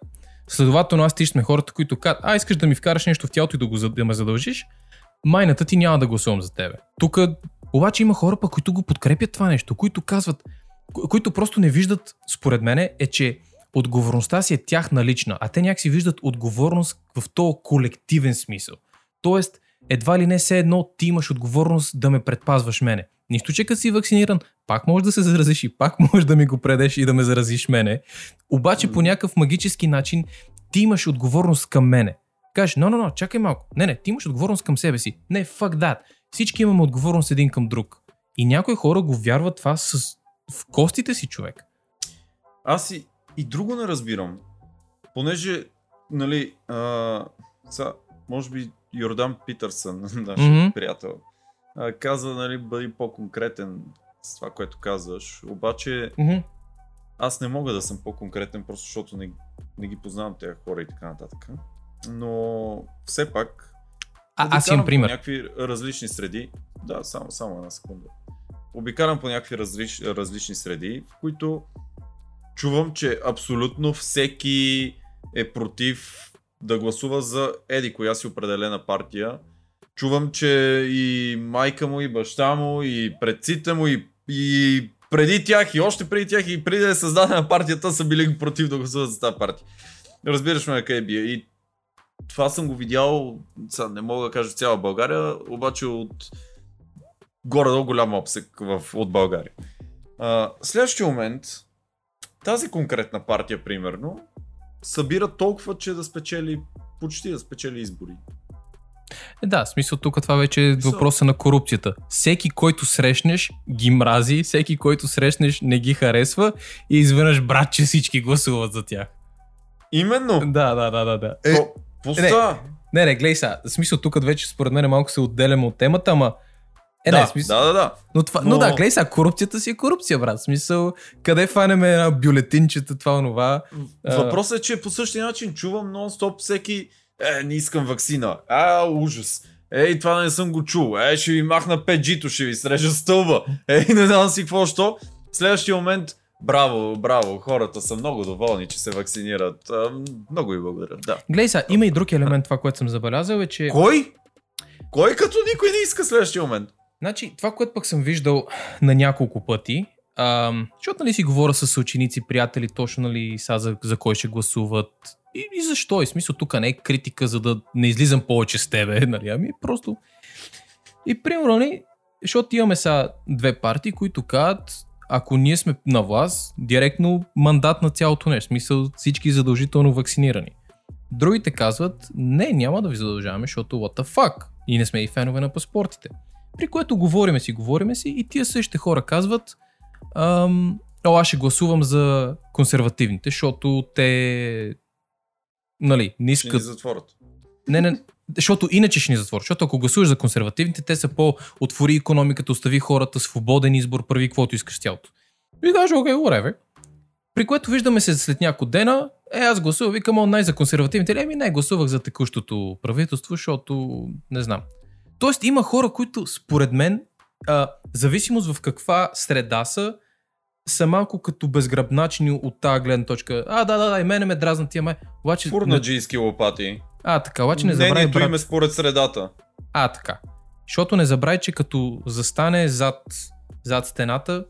Следователно аз ти сме хората, които казват, а искаш да ми вкараш нещо в тялото и да, го, да ме задължиш, майната ти няма да гласувам за тебе. Тук обаче има хора, пък, които го подкрепят това нещо, които казват, ко- които просто не виждат, според мене, е, че отговорността си е тяхна лична, а те някакси виждат отговорност в този колективен смисъл. Тоест, едва ли не все едно ти имаш отговорност да ме предпазваш мене. Нищо, че като си вакциниран, пак може да се заразиш и пак може да ми го предеш и да ме заразиш мене. Обаче по някакъв магически начин ти имаш отговорност към мене. Кажеш, но, но, но, чакай малко. Не, не, ти имаш отговорност към себе си. Не, fuck that. Всички имаме отговорност един към друг. И някои хора го вярват това с... в костите си човек. Аз и, и друго не разбирам. понеже, нали, а, са, може би Йордан Питърсън, наш Мгм. приятел, а, каза, нали, бъди по-конкретен с това, което казваш. Обаче, Мгм. аз не мога да съм по-конкретен, просто защото не, не ги познавам тези хора и така нататък. Но все пак. А, аз имам пример. Някакви различни среди. Да, само, само една секунда. Обикалям по някакви различ, различни среди, в които чувам, че абсолютно всеки е против да гласува за еди коя си определена партия. Чувам, че и майка му, и баща му, и предците му, и, и преди тях, и още преди тях, и преди да е създадена партията, са били против да гласуват за тази партия. Разбираш ме къде бия. И това съм го видял, сега не мога да кажа цяла България, обаче от горе-долу голям обсек в, от България. А, следващия момент, тази конкретна партия, примерно, събира толкова, че да спечели, почти да спечели избори. Е, да, в смисъл тук това вече е въпроса на корупцията. Всеки, който срещнеш, ги мрази, всеки, който срещнеш, не ги харесва и изведнъж брат, че всички гласуват за тях. Именно! Да, да, да, да. да. Е, Не, Пуста! не, не, гледай сега. В смисъл тук вече според мен малко се отделяме от темата, ама Е, да, не, смисъл, да, да, да. но, това, но... но- да, гледай сега, корупцията си е корупция, брат. Смисъл, къде фанеме една бюлетинчета, това, онова. Въпросът е, че по същия начин чувам нон-стоп всеки е, не искам вакцина. А, ужас. Ей, това не съм го чул. Е, ще ви махна 5G-то, ще ви срежа стълба. Ей, не знам си какво, що. Следващия момент, браво, браво, хората са много доволни, че се вакцинират. Много ви благодаря, да. Гледай сега, има и друг елемент, това, което съм забелязал е, че... Кой? Кой като никой не иска следващия момент? Значи, това, което пък съм виждал на няколко пъти, ам, защото нали си говоря с ученици, приятели, точно нали са за, за кой ще гласуват и, и защо. И смисъл тук не е критика, за да не излизам повече с тебе, нали, ами просто... И примерно, нали, защото имаме сега две партии, които казват, ако ние сме на власт, директно мандат на цялото нещо, смисъл всички задължително вакцинирани. Другите казват, не, няма да ви задължаваме, защото what the fuck. И не сме и фенове на паспортите. При което говориме си, говориме си и тия същите хора казват ам, о, аз ще гласувам за консервативните, защото те нали, не Ще ни искат... затворят. Не, не, защото иначе ще ни затворят. Защото ако гласуваш за консервативните, те са по-отвори економиката, остави хората свободен избор, прави каквото искаш тялото. И кажа, окей, whatever. При което виждаме се след няколко дена, е, аз гласувах, викам, он най за консервативните, еми не, гласувах за текущото правителство, защото не знам. Тоест има хора, които според мен, а, зависимост в каква среда са, са малко като безгръбначни от тази гледна точка. А, да, да, да, и мене ме дразнат тия май. Обаче, не, Фурнаджийски лопати. а, така, обаче не забравяй, Мнението брат. им е според средата. А, така. Защото не забравяй, че като застане зад, зад стената,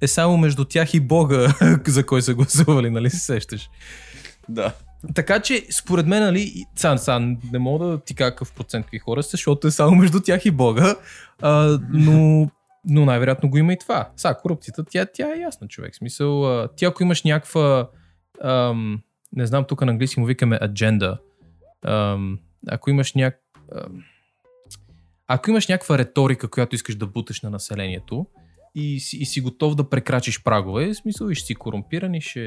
е само между тях и Бога, за кой са гласували, нали се сещаш? Да. Така че, според мен, нали, и- са, са, не мога да ти кажа какъв процент какви хора са, защото е само между тях и Бога, а, но, но най-вероятно го има и това. Са, корупцията, тя, тя е ясна, човек. Смисъл, ти ако имаш някаква, ам, не знам, тук на английски му викаме адженда, ам, ако имаш няк... ам, ако имаш някаква риторика, която искаш да буташ на населението и си, и си готов да прекрачиш прагове, в смисъл и ще си корумпиран и ще,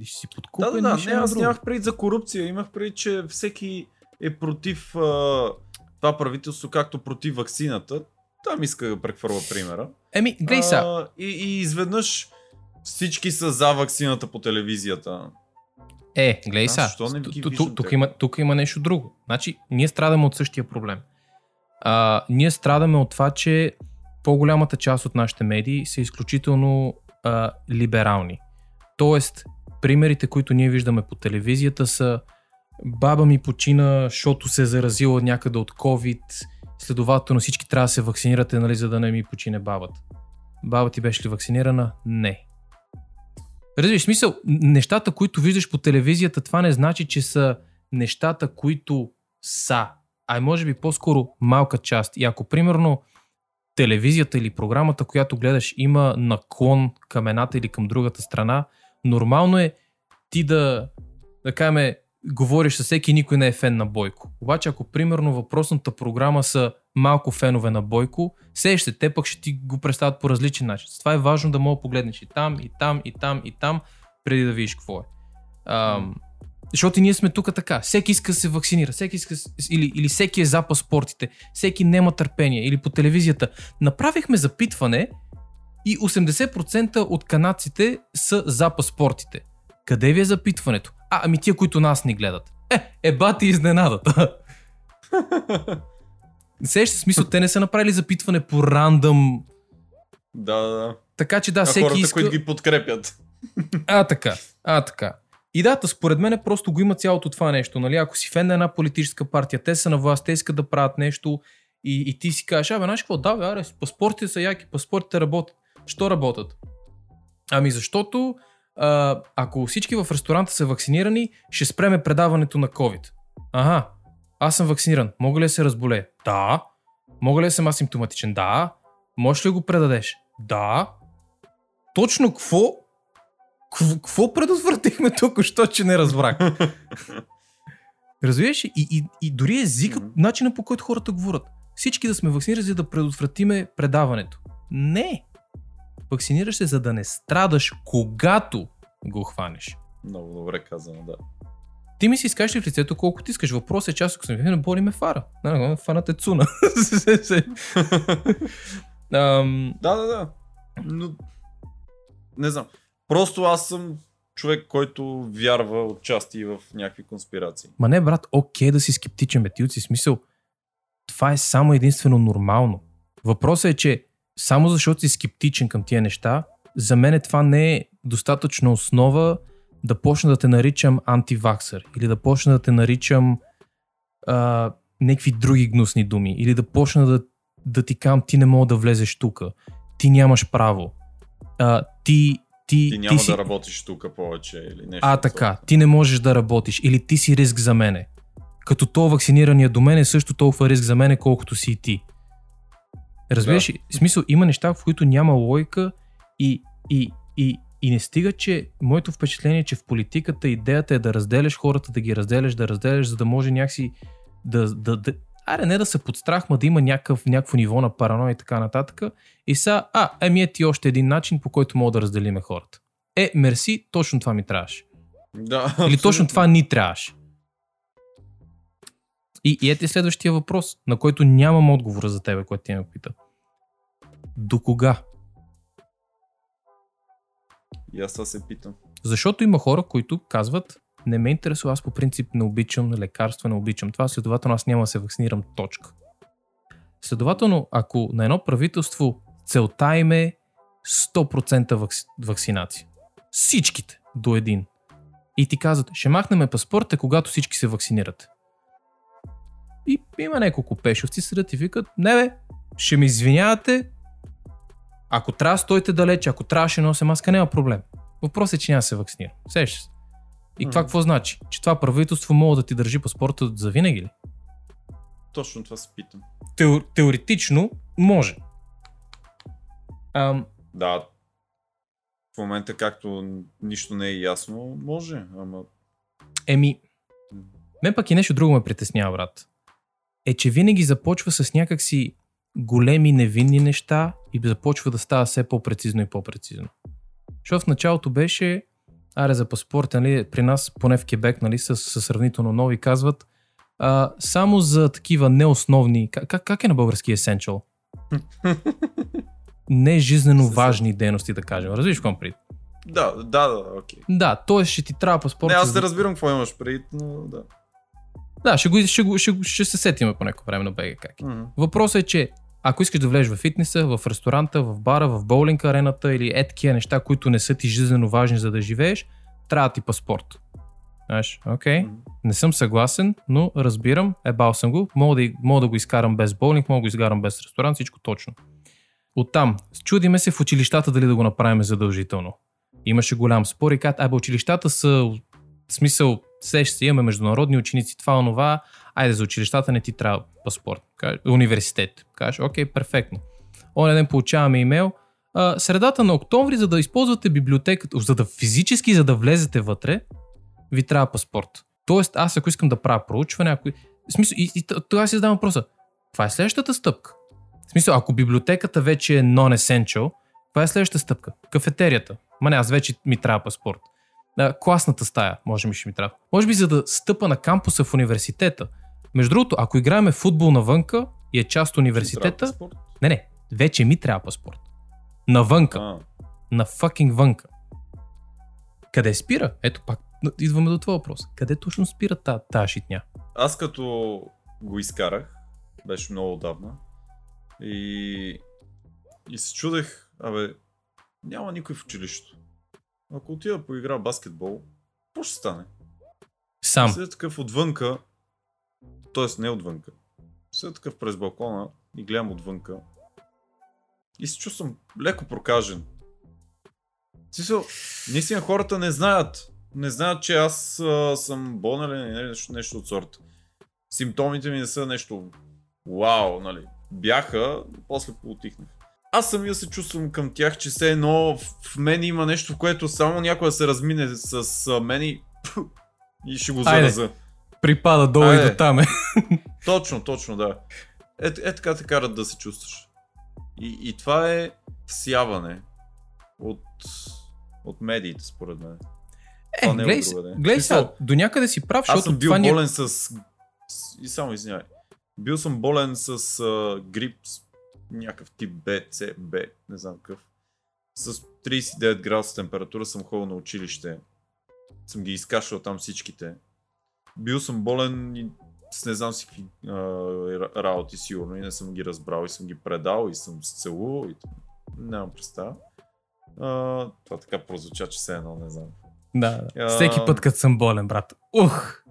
и ще си подкупен. Да, да, да. Не, аз нямах преди за корупция. Имах преди, че всеки е против а, това правителство, както против вакцината. Там иска да прехвърля примера. Еми, глей сега. А, и, и изведнъж всички са за вакцината по телевизията. Е, гледай виждам Тук има, тук има нещо друго. Значи, ние страдаме от същия проблем. А, ние страдаме от това, че по-голямата част от нашите медии са изключително а, либерални. Тоест, примерите, които ние виждаме по телевизията са баба ми почина, защото се е заразила някъде от COVID, следователно всички трябва да се вакцинирате, нали, за да не ми почине бабата. Баба ти беше ли вакцинирана? Не. Разбираш, смисъл, нещата, които виждаш по телевизията, това не значи, че са нещата, които са. А може би по-скоро малка част. И ако примерно телевизията или програмата, която гледаш, има наклон към едната или към другата страна, нормално е ти да, да кажем, говориш с всеки, никой не е фен на Бойко. Обаче ако примерно въпросната програма са малко фенове на Бойко, се ще те пък ще ти го представят по различен начин. Затова е важно да мога да погледнеш и там, и там, и там, и там, преди да видиш какво е. Ам, Защото ние сме тук така. Всеки иска да се вакцинира, всеки иска, или, или всеки е за паспортите, всеки няма търпение, или по телевизията. Направихме запитване и 80% от канадците са за паспортите. Къде ви е запитването? А, ами тия, които нас ни гледат. Е, еба ти изненадата. Сещаш се, смисъл, те не са направили запитване по рандъм. Да, да, да. Така че да, А всеки хората, иска... които ги подкрепят. А, така. А, така. И да, според мен просто го има цялото това нещо. Нали? Ако си фен на една политическа партия, те са на власт, те искат да правят нещо и, и ти си кажеш, абе, знаеш какво, да, бе, аре, паспортите са яки, паспортите работят. Що работят? Ами защото а, ако всички в ресторанта са вакцинирани, ще спреме предаването на COVID. Ага, аз съм вакциниран. Мога ли да се разболея? Да. Мога ли да съм асимптоматичен? Да. Можеш ли да го предадеш? Да. Точно какво Кво- Какво предотвратихме тук, що че не разбрах? Разбираш и, и, и дори езика, начина по който хората говорят. Всички да сме вакцинирани, за да предотвратиме предаването. Не! Вакцинираш се, за да не страдаш, когато го хванеш. Много добре казано, да. Ти ми си изкажеш ли в лицето колко ти искаш. Въпросът е, че аз ако съм вакциниран, боли ме фара. Не, не, фанат е цуна. Ам, Да, да, да. Но... Не знам. Просто аз съм човек, който вярва отчасти в някакви конспирации. Ма не, брат, окей да си скептичен, бе, ти от си смисъл. Това е само единствено нормално. Въпросът е, че само защото си скептичен към тия неща, за мен това не е достатъчна основа да почна да те наричам антиваксър или да почна да те наричам а, някакви други гнусни думи или да почна да, да ти кам ти не мога да влезеш тук, ти нямаш право, а, ти, ти, Ти няма си... да работиш тук повече или нещо. А, така, ти не можеш да работиш или ти си риск за мене. Като то вакцинирания до мен е също толкова риск за мене, колкото си и ти. Разбираш? В смисъл, има неща, в които няма логика и, и, и, и не стига, че моето впечатление е, че в политиката идеята е да разделяш хората, да ги разделяш, да разделяш, за да може някакси да, да, да аре не да се подстрах, ма да има някакъв, някакво ниво на параноя и така нататък. И са, а, еми е ти още един начин, по който мога да разделиме хората. Е, мерси, точно това ми трябваше. Да, Или точно абсолютно. това ни трябваше. И, и ето следващия въпрос, на който нямам отговора за тебе, който ти ме пита. До кога? И аз това се питам. Защото има хора, които казват, не ме интересува, аз по принцип не обичам лекарства, не обичам това, следователно аз няма да се вакцинирам, точка. Следователно, ако на едно правителство целта им е 100% вакци... вакцинация, всичките до един, и ти казват, ще махнем паспорта, когато всички се вакцинират. И има няколко пешовци, седят и викат, не бе, ще ми извинявате, ако трябва стойте далече, ако трябва ще нося маска, няма проблем. Въпросът е, че няма да се вакцинира. Сещаш се. И това какво значи? Че това правителство мога да ти държи паспорта за винаги ли? Точно това се питам. Теор, теоретично може. Ам, Да. В момента, както нищо не е ясно, може, ама... еми, мен пък и нещо друго ме притеснява, брат. Е, че винаги започва с някакси големи невинни неща и започва да става все по-прецизно и по-прецизно. Защото в началото беше, аре за паспорт, нали, при нас, поне в Кебек, нали, с, с сравнително нови, казват, а, само за такива неосновни, как, как, е на български essential? Не жизнено важни дейности, да кажем. Разбираш какво пред? Да, да, да, окей. Да, т.е. ще ти трябва паспорт. Не, аз не разбирам какво имаш преди, но да. Да, ще, го, ще, го, ще, ще се сетиме по някое време на БГ как. е. Мгм. Въпросът е, че ако искаш да влезеш в фитнеса, в ресторанта, в бара, в боулинг арената или е такива неща, които не са ти жизненно важни за да живееш, трябва да ти паспорт. Знаеш, окей, Мгм. не съм съгласен, но разбирам, ебал съм го, мога да, мога да го изкарам без боулинг, мога да го изкарам без ресторант, всичко точно. Оттам, чудиме се в училищата дали да го направим задължително. Имаше голям спор и казват, абе училищата са, в смисъл, сеща се, имаме международни ученици, това, онова, айде за училищата не ти трябва паспорт. Университет. Кажеш, окей, перфектно. Оня ден получаваме имейл. А, средата на октомври, за да използвате библиотеката, за да физически, за да влезете вътре, ви трябва паспорт. Тоест, аз ако искам да правя проучване, ако... В смисъл, и, и тогава си задавам въпроса, това е следващата стъпка. В смисъл, ако библиотеката вече е non-essential, това е следващата стъпка. Кафетерията. Ма не, аз вече ми трябва паспорт. А, класната стая, може би ще ми трябва. Може би за да стъпа на кампуса в университета. Между другото, ако играеме футбол навънка и е част от университета, не, не, вече ми трябва паспорт. Навънка, А, на факинг вънка. Къде спира? Ето пак идваме до това въпрос. Къде точно спира та, тази шитня? аз като го изкарах, беше много отдавна, и, и се чудех, абе, няма никой в училището. Ако отида по игра баскетбол, какво ще стане? Сам. След такъв отвънка, т.е. не отвънка, след такъв през балкона и гледам отвънка и се чувствам леко прокажен. В Смисъл, наистина хората не знаят. Не знаят, че аз а, съм болен или не, нещо, нещо от сорта. Симптомите ми не са нещо вау, нали. Бяха, после поутихнах. Аз самия се чувствам към тях, че все едно в, мен има нещо, в което само някой да се размине с мен и, и ще го Айде. зараза. Припада долу Айде. и до там е. Точно, точно, да. Е, е така те карат да се чувстваш. И, и това е всяване от, от медиите, според мен. Е, Това не е Смисъл, сега, до някъде си прав, Аз защото съм бил това ни е- болен с... с- И само извинявай. Бил съм болен с а, грип, някакъв тип Б, С, Б, не знам какъв. С 39 градуса температура съм ходил на училище. Съм ги изкашвал там всичките. Бил съм болен и с не знам си какви а, работи сигурно и не съм ги разбрал и съм ги предал и съм се целувал и нямам представа. А, това така прозвуча, че все едно не знам. Да, да. А, Всеки път, като съм болен, брат. Ух!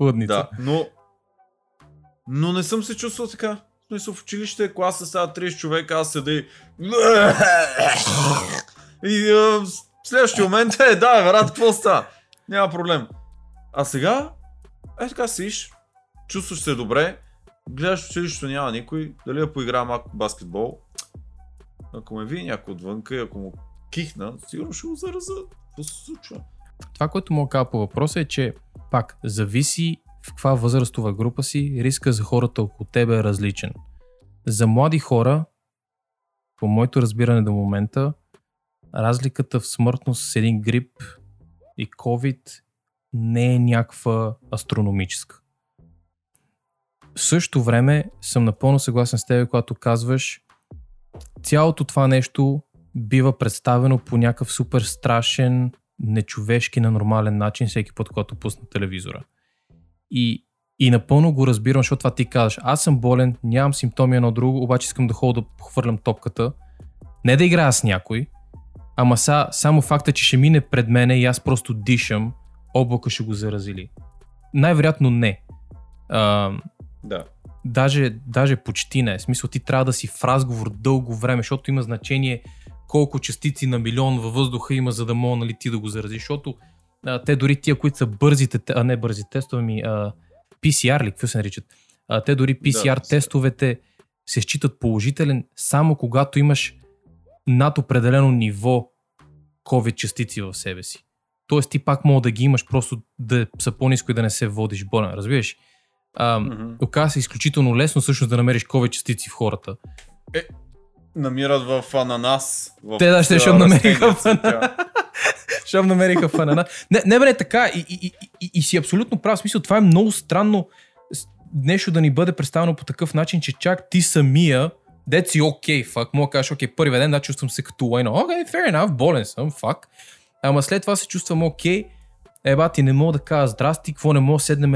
Лудница. Да, но... Но не съм се чувствал така. В смисъл в училище, класа става 30 човека, аз седа и... И а, следващия момент е, да, брат, какво става? Няма проблем. А сега, е така сиш, чувстваш се добре, гледаш училището няма никой, дали да поиграя малко баскетбол. Ако ме види някой отвънка и ако му кихна, сигурно ще го зараза. Какво се случва? Това, което мога кажа по въпроса е, че пак зависи в каква възрастова група си, риска за хората около тебе е различен. За млади хора, по моето разбиране до момента, разликата в смъртност с един грип и COVID не е някаква астрономическа. В същото време съм напълно съгласен с теб, когато казваш, цялото това нещо бива представено по някакъв супер страшен, нечовешки на нормален начин всеки път, когато пусна телевизора. И, и напълно го разбирам, защото това ти казваш. Аз съм болен, нямам симптоми едно друго, обаче искам да ходя да хвърлям топката. Не да играя с някой, ама са, само факта, че ще мине пред мене и аз просто дишам, облака ще го заразили. Най-вероятно не. А, Да. даже, даже почти не. В смисъл ти трябва да си в разговор дълго време, защото има значение колко частици на милион във въздуха има, за да мога нали, ти да го заразиш. Защото а, те дори тия, които са бързите, те- а не бързи тестове ми, а, PCR ли, какво се наричат? А, те дори PCR Да, тестовете се считат положителен само когато имаш над определено ниво COVID частици в себе си. Тоест ти пак мога да ги имаш, просто да са по-низко и да не се водиш болен, разбираш? А, Мгм. Оказва се изключително лесно всъщност да намериш COVID частици в хората. намират в ананас. В Те да, ще- защото намериха в цветя. Щом намериха в анана. Не, не бе, така. И, и, и, и, си абсолютно прав. В смисъл, това е много странно нещо да ни бъде представено по такъв начин, че чак ти самия, дет си окей, фак, мога да кажеш, окей, първия ден, да, чувствам се като лайно. Окей, fair enough, болен съм, фак. Ама след това се чувствам окей, еба ти не мога да кажа здрасти, какво не мога да седнем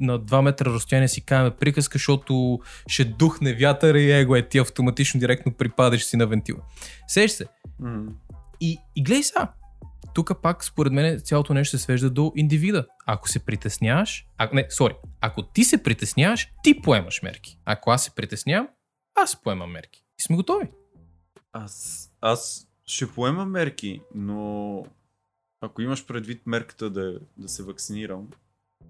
на 2 метра разстояние си каваме приказка, защото ще духне вятър и его е ти автоматично директно припадаш си на вентила. Сеш се. Мгм. И, и гледай сега, тук пак според мен цялото нещо се свежда до индивида. Ако се притесняваш, а, не, сори, ако ти се притесняваш, ти поемаш мерки. Ако аз се притеснявам, аз поемам мерки. И сме готови. Аз, аз ще поема мерки, но ако имаш предвид мерката да, да се вакцинирам,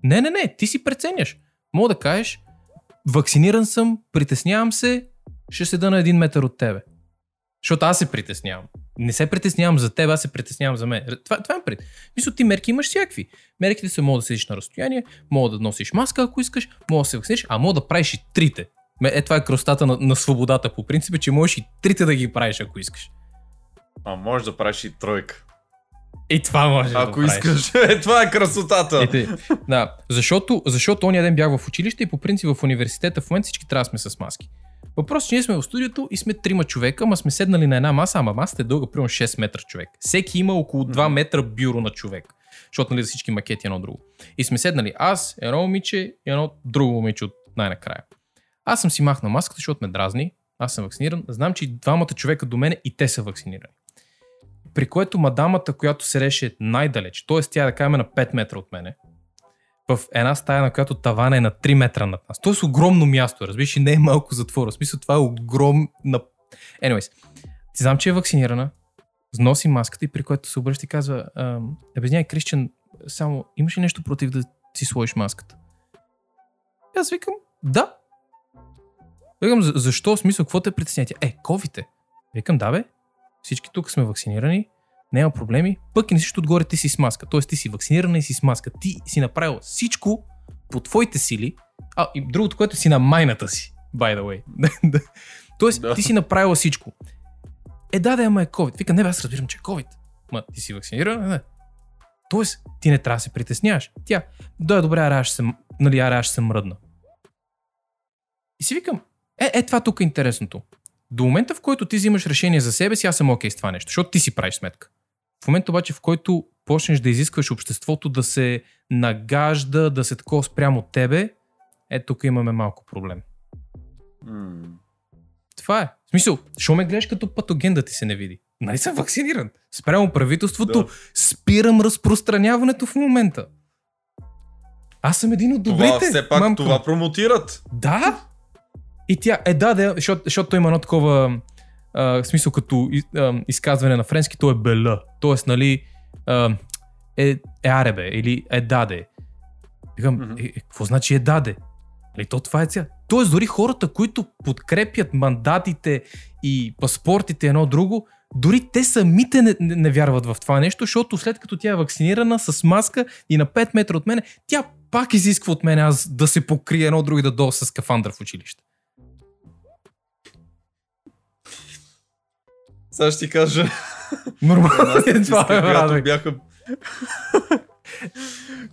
Не, не, не, ти си преценяш. Мога да кажеш, вакциниран съм, притеснявам се, ще седа на един метър от тебе. Защото аз се притеснявам. Не се притеснявам за теб, аз се притеснявам за мен. Това, това е пред. Мисля, ти мерки имаш всякакви. Мерките са мога да седиш на разстояние, мога да носиш маска, ако искаш, мога да се вакциниш, а мога да правиш и трите. Е, това е красотата на, на свободата по принцип, е, че можеш и трите да ги правиш, ако искаш. а може да правиш и тройка. И това може да Ако правиш. искаш. Е, това е красотата. Ете, да, защото, защото ония ден бях в училище и по принцип в университета в момента всички трябва да сме с маски. Въпросът е, че ние сме в студиото и сме трима човека, ама сме седнали на една маса, ама масата е дълга примерно 6 метра човек. Всеки има около 2 метра бюро на човек. Защото нали за всички макети едно друго. И сме седнали аз, едно момиче и едно друго момиче от най-накрая. Аз съм си махнал маската, защото ме дразни. Аз съм вакциниран. Знам, че и двамата човека до мене и те са вакцинирани. При което мадамата, която седеше най-далеч, т.е. тя да кажем на 5 метра от мене, в една стая, на която тавана е на 3 метра над нас. Тоест огромно място, разбираш, и не е малко затвора. В смисъл това е огромна... Anyways, ти знам, че е вакцинирана, носи маската и при което се обръща и казва, е без Кристиан, само имаш ли нещо против да си сложиш маската? И аз викам, да. Викам, «За- защо? В смисъл, какво те притеснява? Тя, Е, ковите. Викам, да бе, всички тук сме вакцинирани, няма проблеми, пък и на всичко отгоре ти си с маска. Тоест ти си вакцинирана и си с маска. Ти си направил всичко по твоите сили, а и другото, което си на майната си, by the way. Тоест Да. ти си направила всичко. Е, да, да, ама е COVID. Вика, не, бе, аз разбирам, че е COVID. Ма, ти си вакцинирана? Не. Тоест, ти не трябва да се притесняваш. Тя, да, е добре, аре, аз ще се, нали, ще се мръдна. И си викам, е, е, това тук е интересното. До момента, в който ти взимаш решение за себе си, аз съм окей с това нещо, защото ти си правиш сметка. В момента обаче, в който почнеш да изискваш обществото да се нагажда, да се такова спрямо тебе, е, тук имаме малко проблем. М. Това е. В смисъл, що ме гледаш като патоген да ти се не види? Нали съм вакциниран? Спрямо правителството, Да. спирам разпространяването в момента. Аз съм един от добрите. Това все пак мамко. това промотират. Да. И тя, е да, да, защото, защото има едно такова а, в смисъл като из- а, изказване на френски, то е бела. Тоест, нали, а, е, е аребе или е даде. Викам, е, е, какво значи е даде? Нали, то това е ця. Тоест, дори хората, които подкрепят мандатите и паспортите едно друго, дори те самите не, не, не вярват в това нещо, защото след като тя е вакцинирана с маска и на 5 метра от мене, тя пак изисква от мен аз да се покрия едно друго и да долу с скафандър в училище. Сега ще ти кажа. Нормално е това, която бяха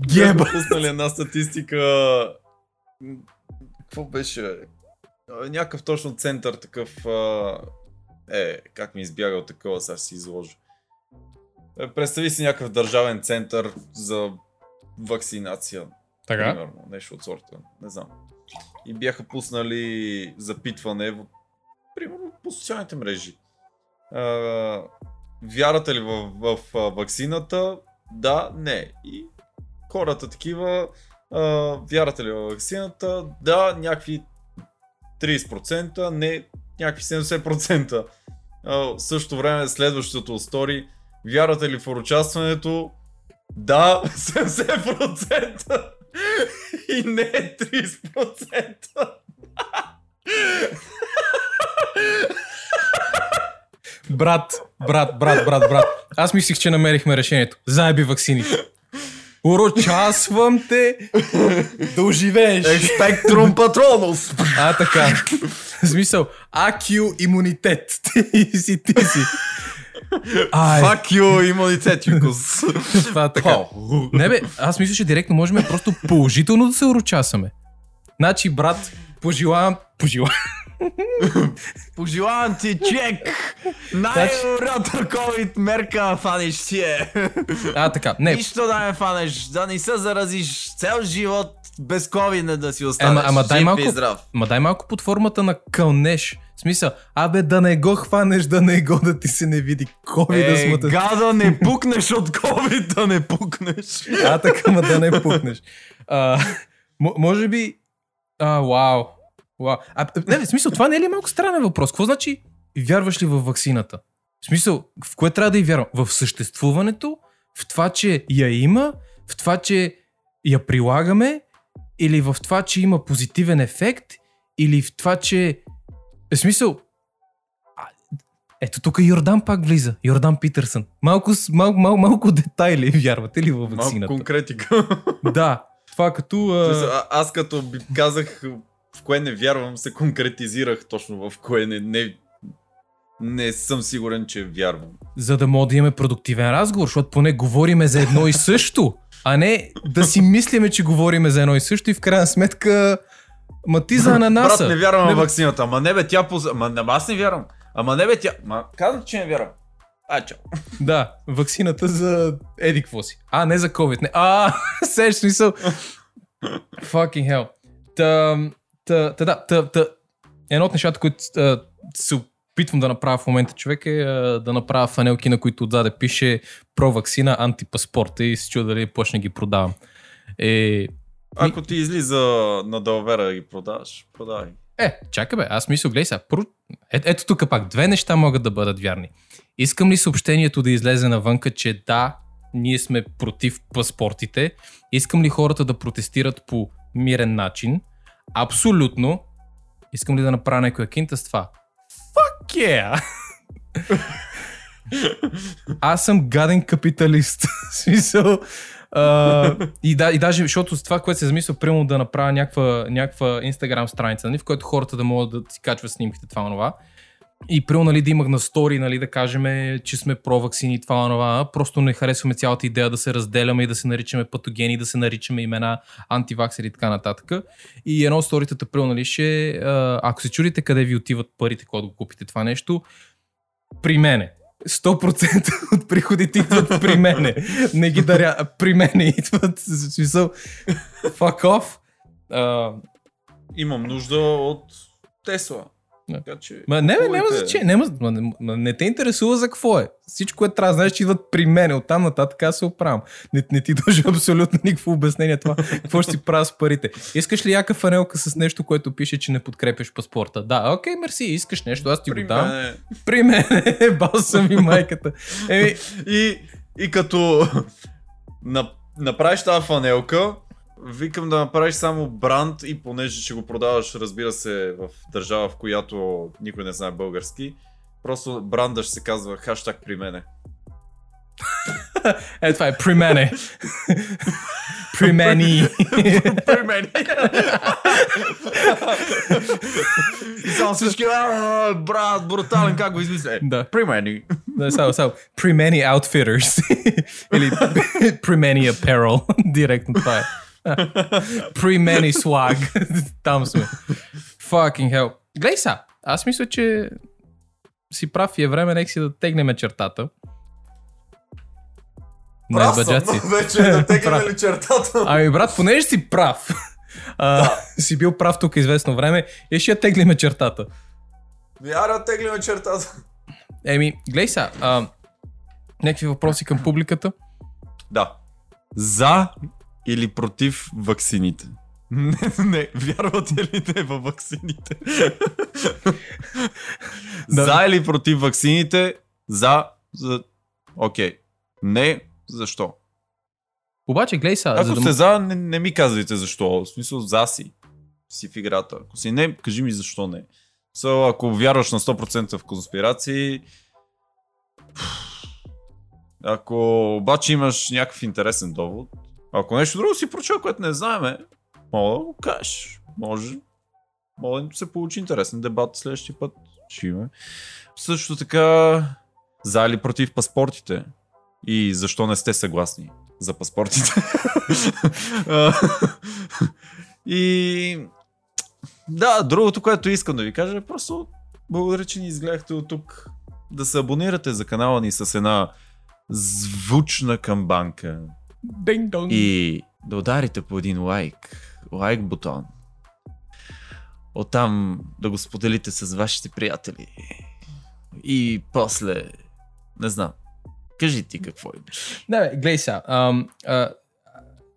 Геба. Бяха пуснали една статистика. Какво беше? Някакъв точно център такъв. Е, как ми избяга от такова, сега ще си изложа. Е, Представи си някакъв държавен център за вакцинация. Така. Примерно, нещо от сорта. Не знам. И бяха пуснали запитване, примерно по социалните мрежи. А, вярате ли в, в, а, ваксината? Да, не. И хората такива, а, вярате ли в ваксината? Да, някакви 30%, не, някакви 70%. А, в същото време следващото стори, вярате ли в участването? Да, 70%. И не 30%. Брат, брат, брат, брат, брат. Аз мислих, че намерихме решението. Заеби ваксините. Урочасвам те да оживееш. Спектрум патронус. А, така. В смисъл, AQ имунитет. Ти си, ти си. Ай, Fuck you, имунитет, Юкос. това е така. Не бе, аз мисля, че директно можем просто положително да се урочасаме. Значи, брат, пожелавам, пожелавам, Пожелавам ти чек! Най-добрата COVID мерка фанеш си е. а, така, не, Нищо да не фанеш, да не се заразиш цял живот без COVID да си останеш. Ама, ама дай малко, ма дай малко под формата на кълнеш. В смисъл, абе да не го хванеш, да не го да ти се не види. Да Е, смътат. гадо, не пукнеш от COVID, да не пукнеш. А, така, ма да не пукнеш. А, може би... А, вау. Вау. А, не, в смисъл, това не е ли малко странен въпрос? Какво значи вярваш ли в ваксината? В смисъл, в кое трябва да и вярвам? В съществуването? В това, че я има? В това, че я прилагаме? Или в това, че има позитивен ефект? Или в това, че... В смисъл... Ето тук Йордан пак влиза. Йордан Питърсън. Малко, с- мал, мал, малко детайли вярвате ли в Малко ваксината? конкретика. Да, това като... А... Аз като казах в кое не вярвам, се конкретизирах точно в кое не, не не съм сигурен, че вярвам. За да мога да имаме продуктивен разговор, защото поне говориме за едно и също, а не да си мислиме, че говориме за едно и също и в крайна сметка Ма ти за ананаса. Брат, не вярвам Не, в вакцината. Ама не бе, тя. Ама не, аз не вярвам. Ама не бе, тя... Ма казвам, че не вярвам. А, чао. Да, ваксината за еди какво си. А, не за COVID. Не. А, сеш смисъл. Fucking hell. Та, та, та, да, та, та, едно от нещата, които а, се опитвам да направя в момента човек е а, да направя фанелки, на които отзаде пише про вакцина, антипаспорта и се чуя дали почне ги продавам. Е, Ако ти излиза на Далвера да ги продаваш, продавай. Е, чакай бе, аз мисля, гледай сега. Първо, е, ето тук пак, две неща могат да бъдат вярни. Искам ли съобщението да излезе навънка, че да, ние сме против паспортите? Искам ли хората да протестират по мирен начин? Абсолютно. Искам ли да направя някоя кинта с това? Fuck yeah! Аз съм гаден капиталист. Смисъл. Uh, и, да, и даже, защото с това, което се замисля, примерно да направя някаква, някаква Instagram страница, нали, в която хората да могат да си качват снимките, това онова. И примерно нали, да имах на стори, нали, да кажем, че сме про-вакцини, това онова. Просто не харесваме цялата идея да се разделяме и да се наричаме патогени, да се наричаме имена антиваксери и така нататък. И едно от сторитата, примерно, нали, ще, ако се чудите къде ви отиват парите, когато го купите това нещо, при мене. 100% от приходите идват при мене. Не ги даря, при мене идват. Смисъл, fuck off. А, Имам нужда от Тесла. Да. Така че... ма, не, бе, няма значение. Няма, ма, не, ма, не те интересува за какво е. Всичко, което трябва да знаеш, че идват при мене. Оттам нататък аз се оправям. Не, не ти дължа абсолютно никакво обяснение това. Какво ще си правя с парите? Искаш ли яка фанелка с нещо, което пише, че не подкрепяш паспорта? Да, окей, мерси. Искаш нещо, аз ти При го дам. мен е- При мен е бал ми майката. Еми, И, и като на, направиш тази фанелка, викам да направиш само бранд и понеже ще го продаваш, разбира се, в държава, в която никой не знае български, просто бранда ще се казва хаштаг при мене. Е, това е при мене. при мени. при мене! и само всички, «А, брат, брутален, как го измисля? Е, Да. При мене. Да, само, само. При many outfitters. Или при many apparel. Директно това е. При many swag. Там сме. Fucking hell. Глей са, аз мисля, че си прав и е време нека си да тегнем чертата. Не, баджаци. вече да Прав. ли чертата? Ами брат, понеже си прав, а, си бил прав тук известно време, и ще я теглиме чертата. Я да теглиме чертата. Еми, глей са, а, някакви въпроси към публиката? Да. За или против ваксините? Не, не, вярвате ли те във ваксините? За или против ваксините? За, за... Окей. Не, защо? Обаче, глей са, Ако за да... сте за, не, не ми казвайте защо. В смисъл, за си. Си в играта. Ако си не, кажи ми защо не. So, ако вярваш на 100% в конспирации, ако обаче имаш някакъв интересен довод, ако нещо друго си прочел, което не знаеме, мога да го кажеш. Може, може да се получи интересен дебат следващия път. Ще има. Също така, за или против паспортите и защо не сте съгласни за паспортите. И да, другото, което искам да ви кажа е просто благодаря, че ни изгледахте от тук. Да се абонирате за канала ни с една звучна камбанка Динг-донг. и да ударите по един лайк, лайк бутон. Оттам да го споделите с вашите приятели. И после, не знам, кажи ти какво имаш. Не, бе, гледай сега. ам, а,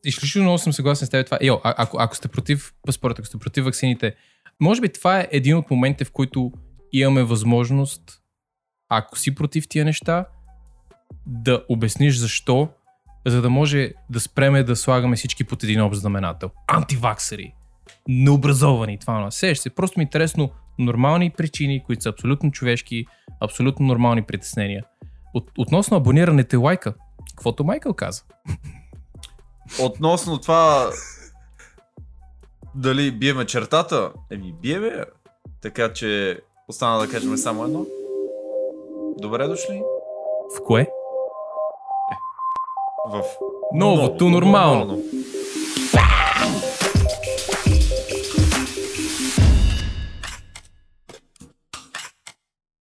Изключително много съм съгласен с теб това. Йо, а, ако, ако сте против паспорта, ако сте против ваксините, може би това е един от моментите, в които имаме възможност, ако си против тия неща, да обясниш защо, за да може да спреме да слагаме всички под един общ знаменател. Антиваксери, необразовани, това на се. Просто ми е интересно нормални причини, които са абсолютно човешки, абсолютно нормални притеснения. От, относно абонирането и лайка, каквото Майкъл каза. Относно това дали биеме чертата, еми биеме, така че остана да кажем само едно. Добре дошли В кое? В Новото нормално.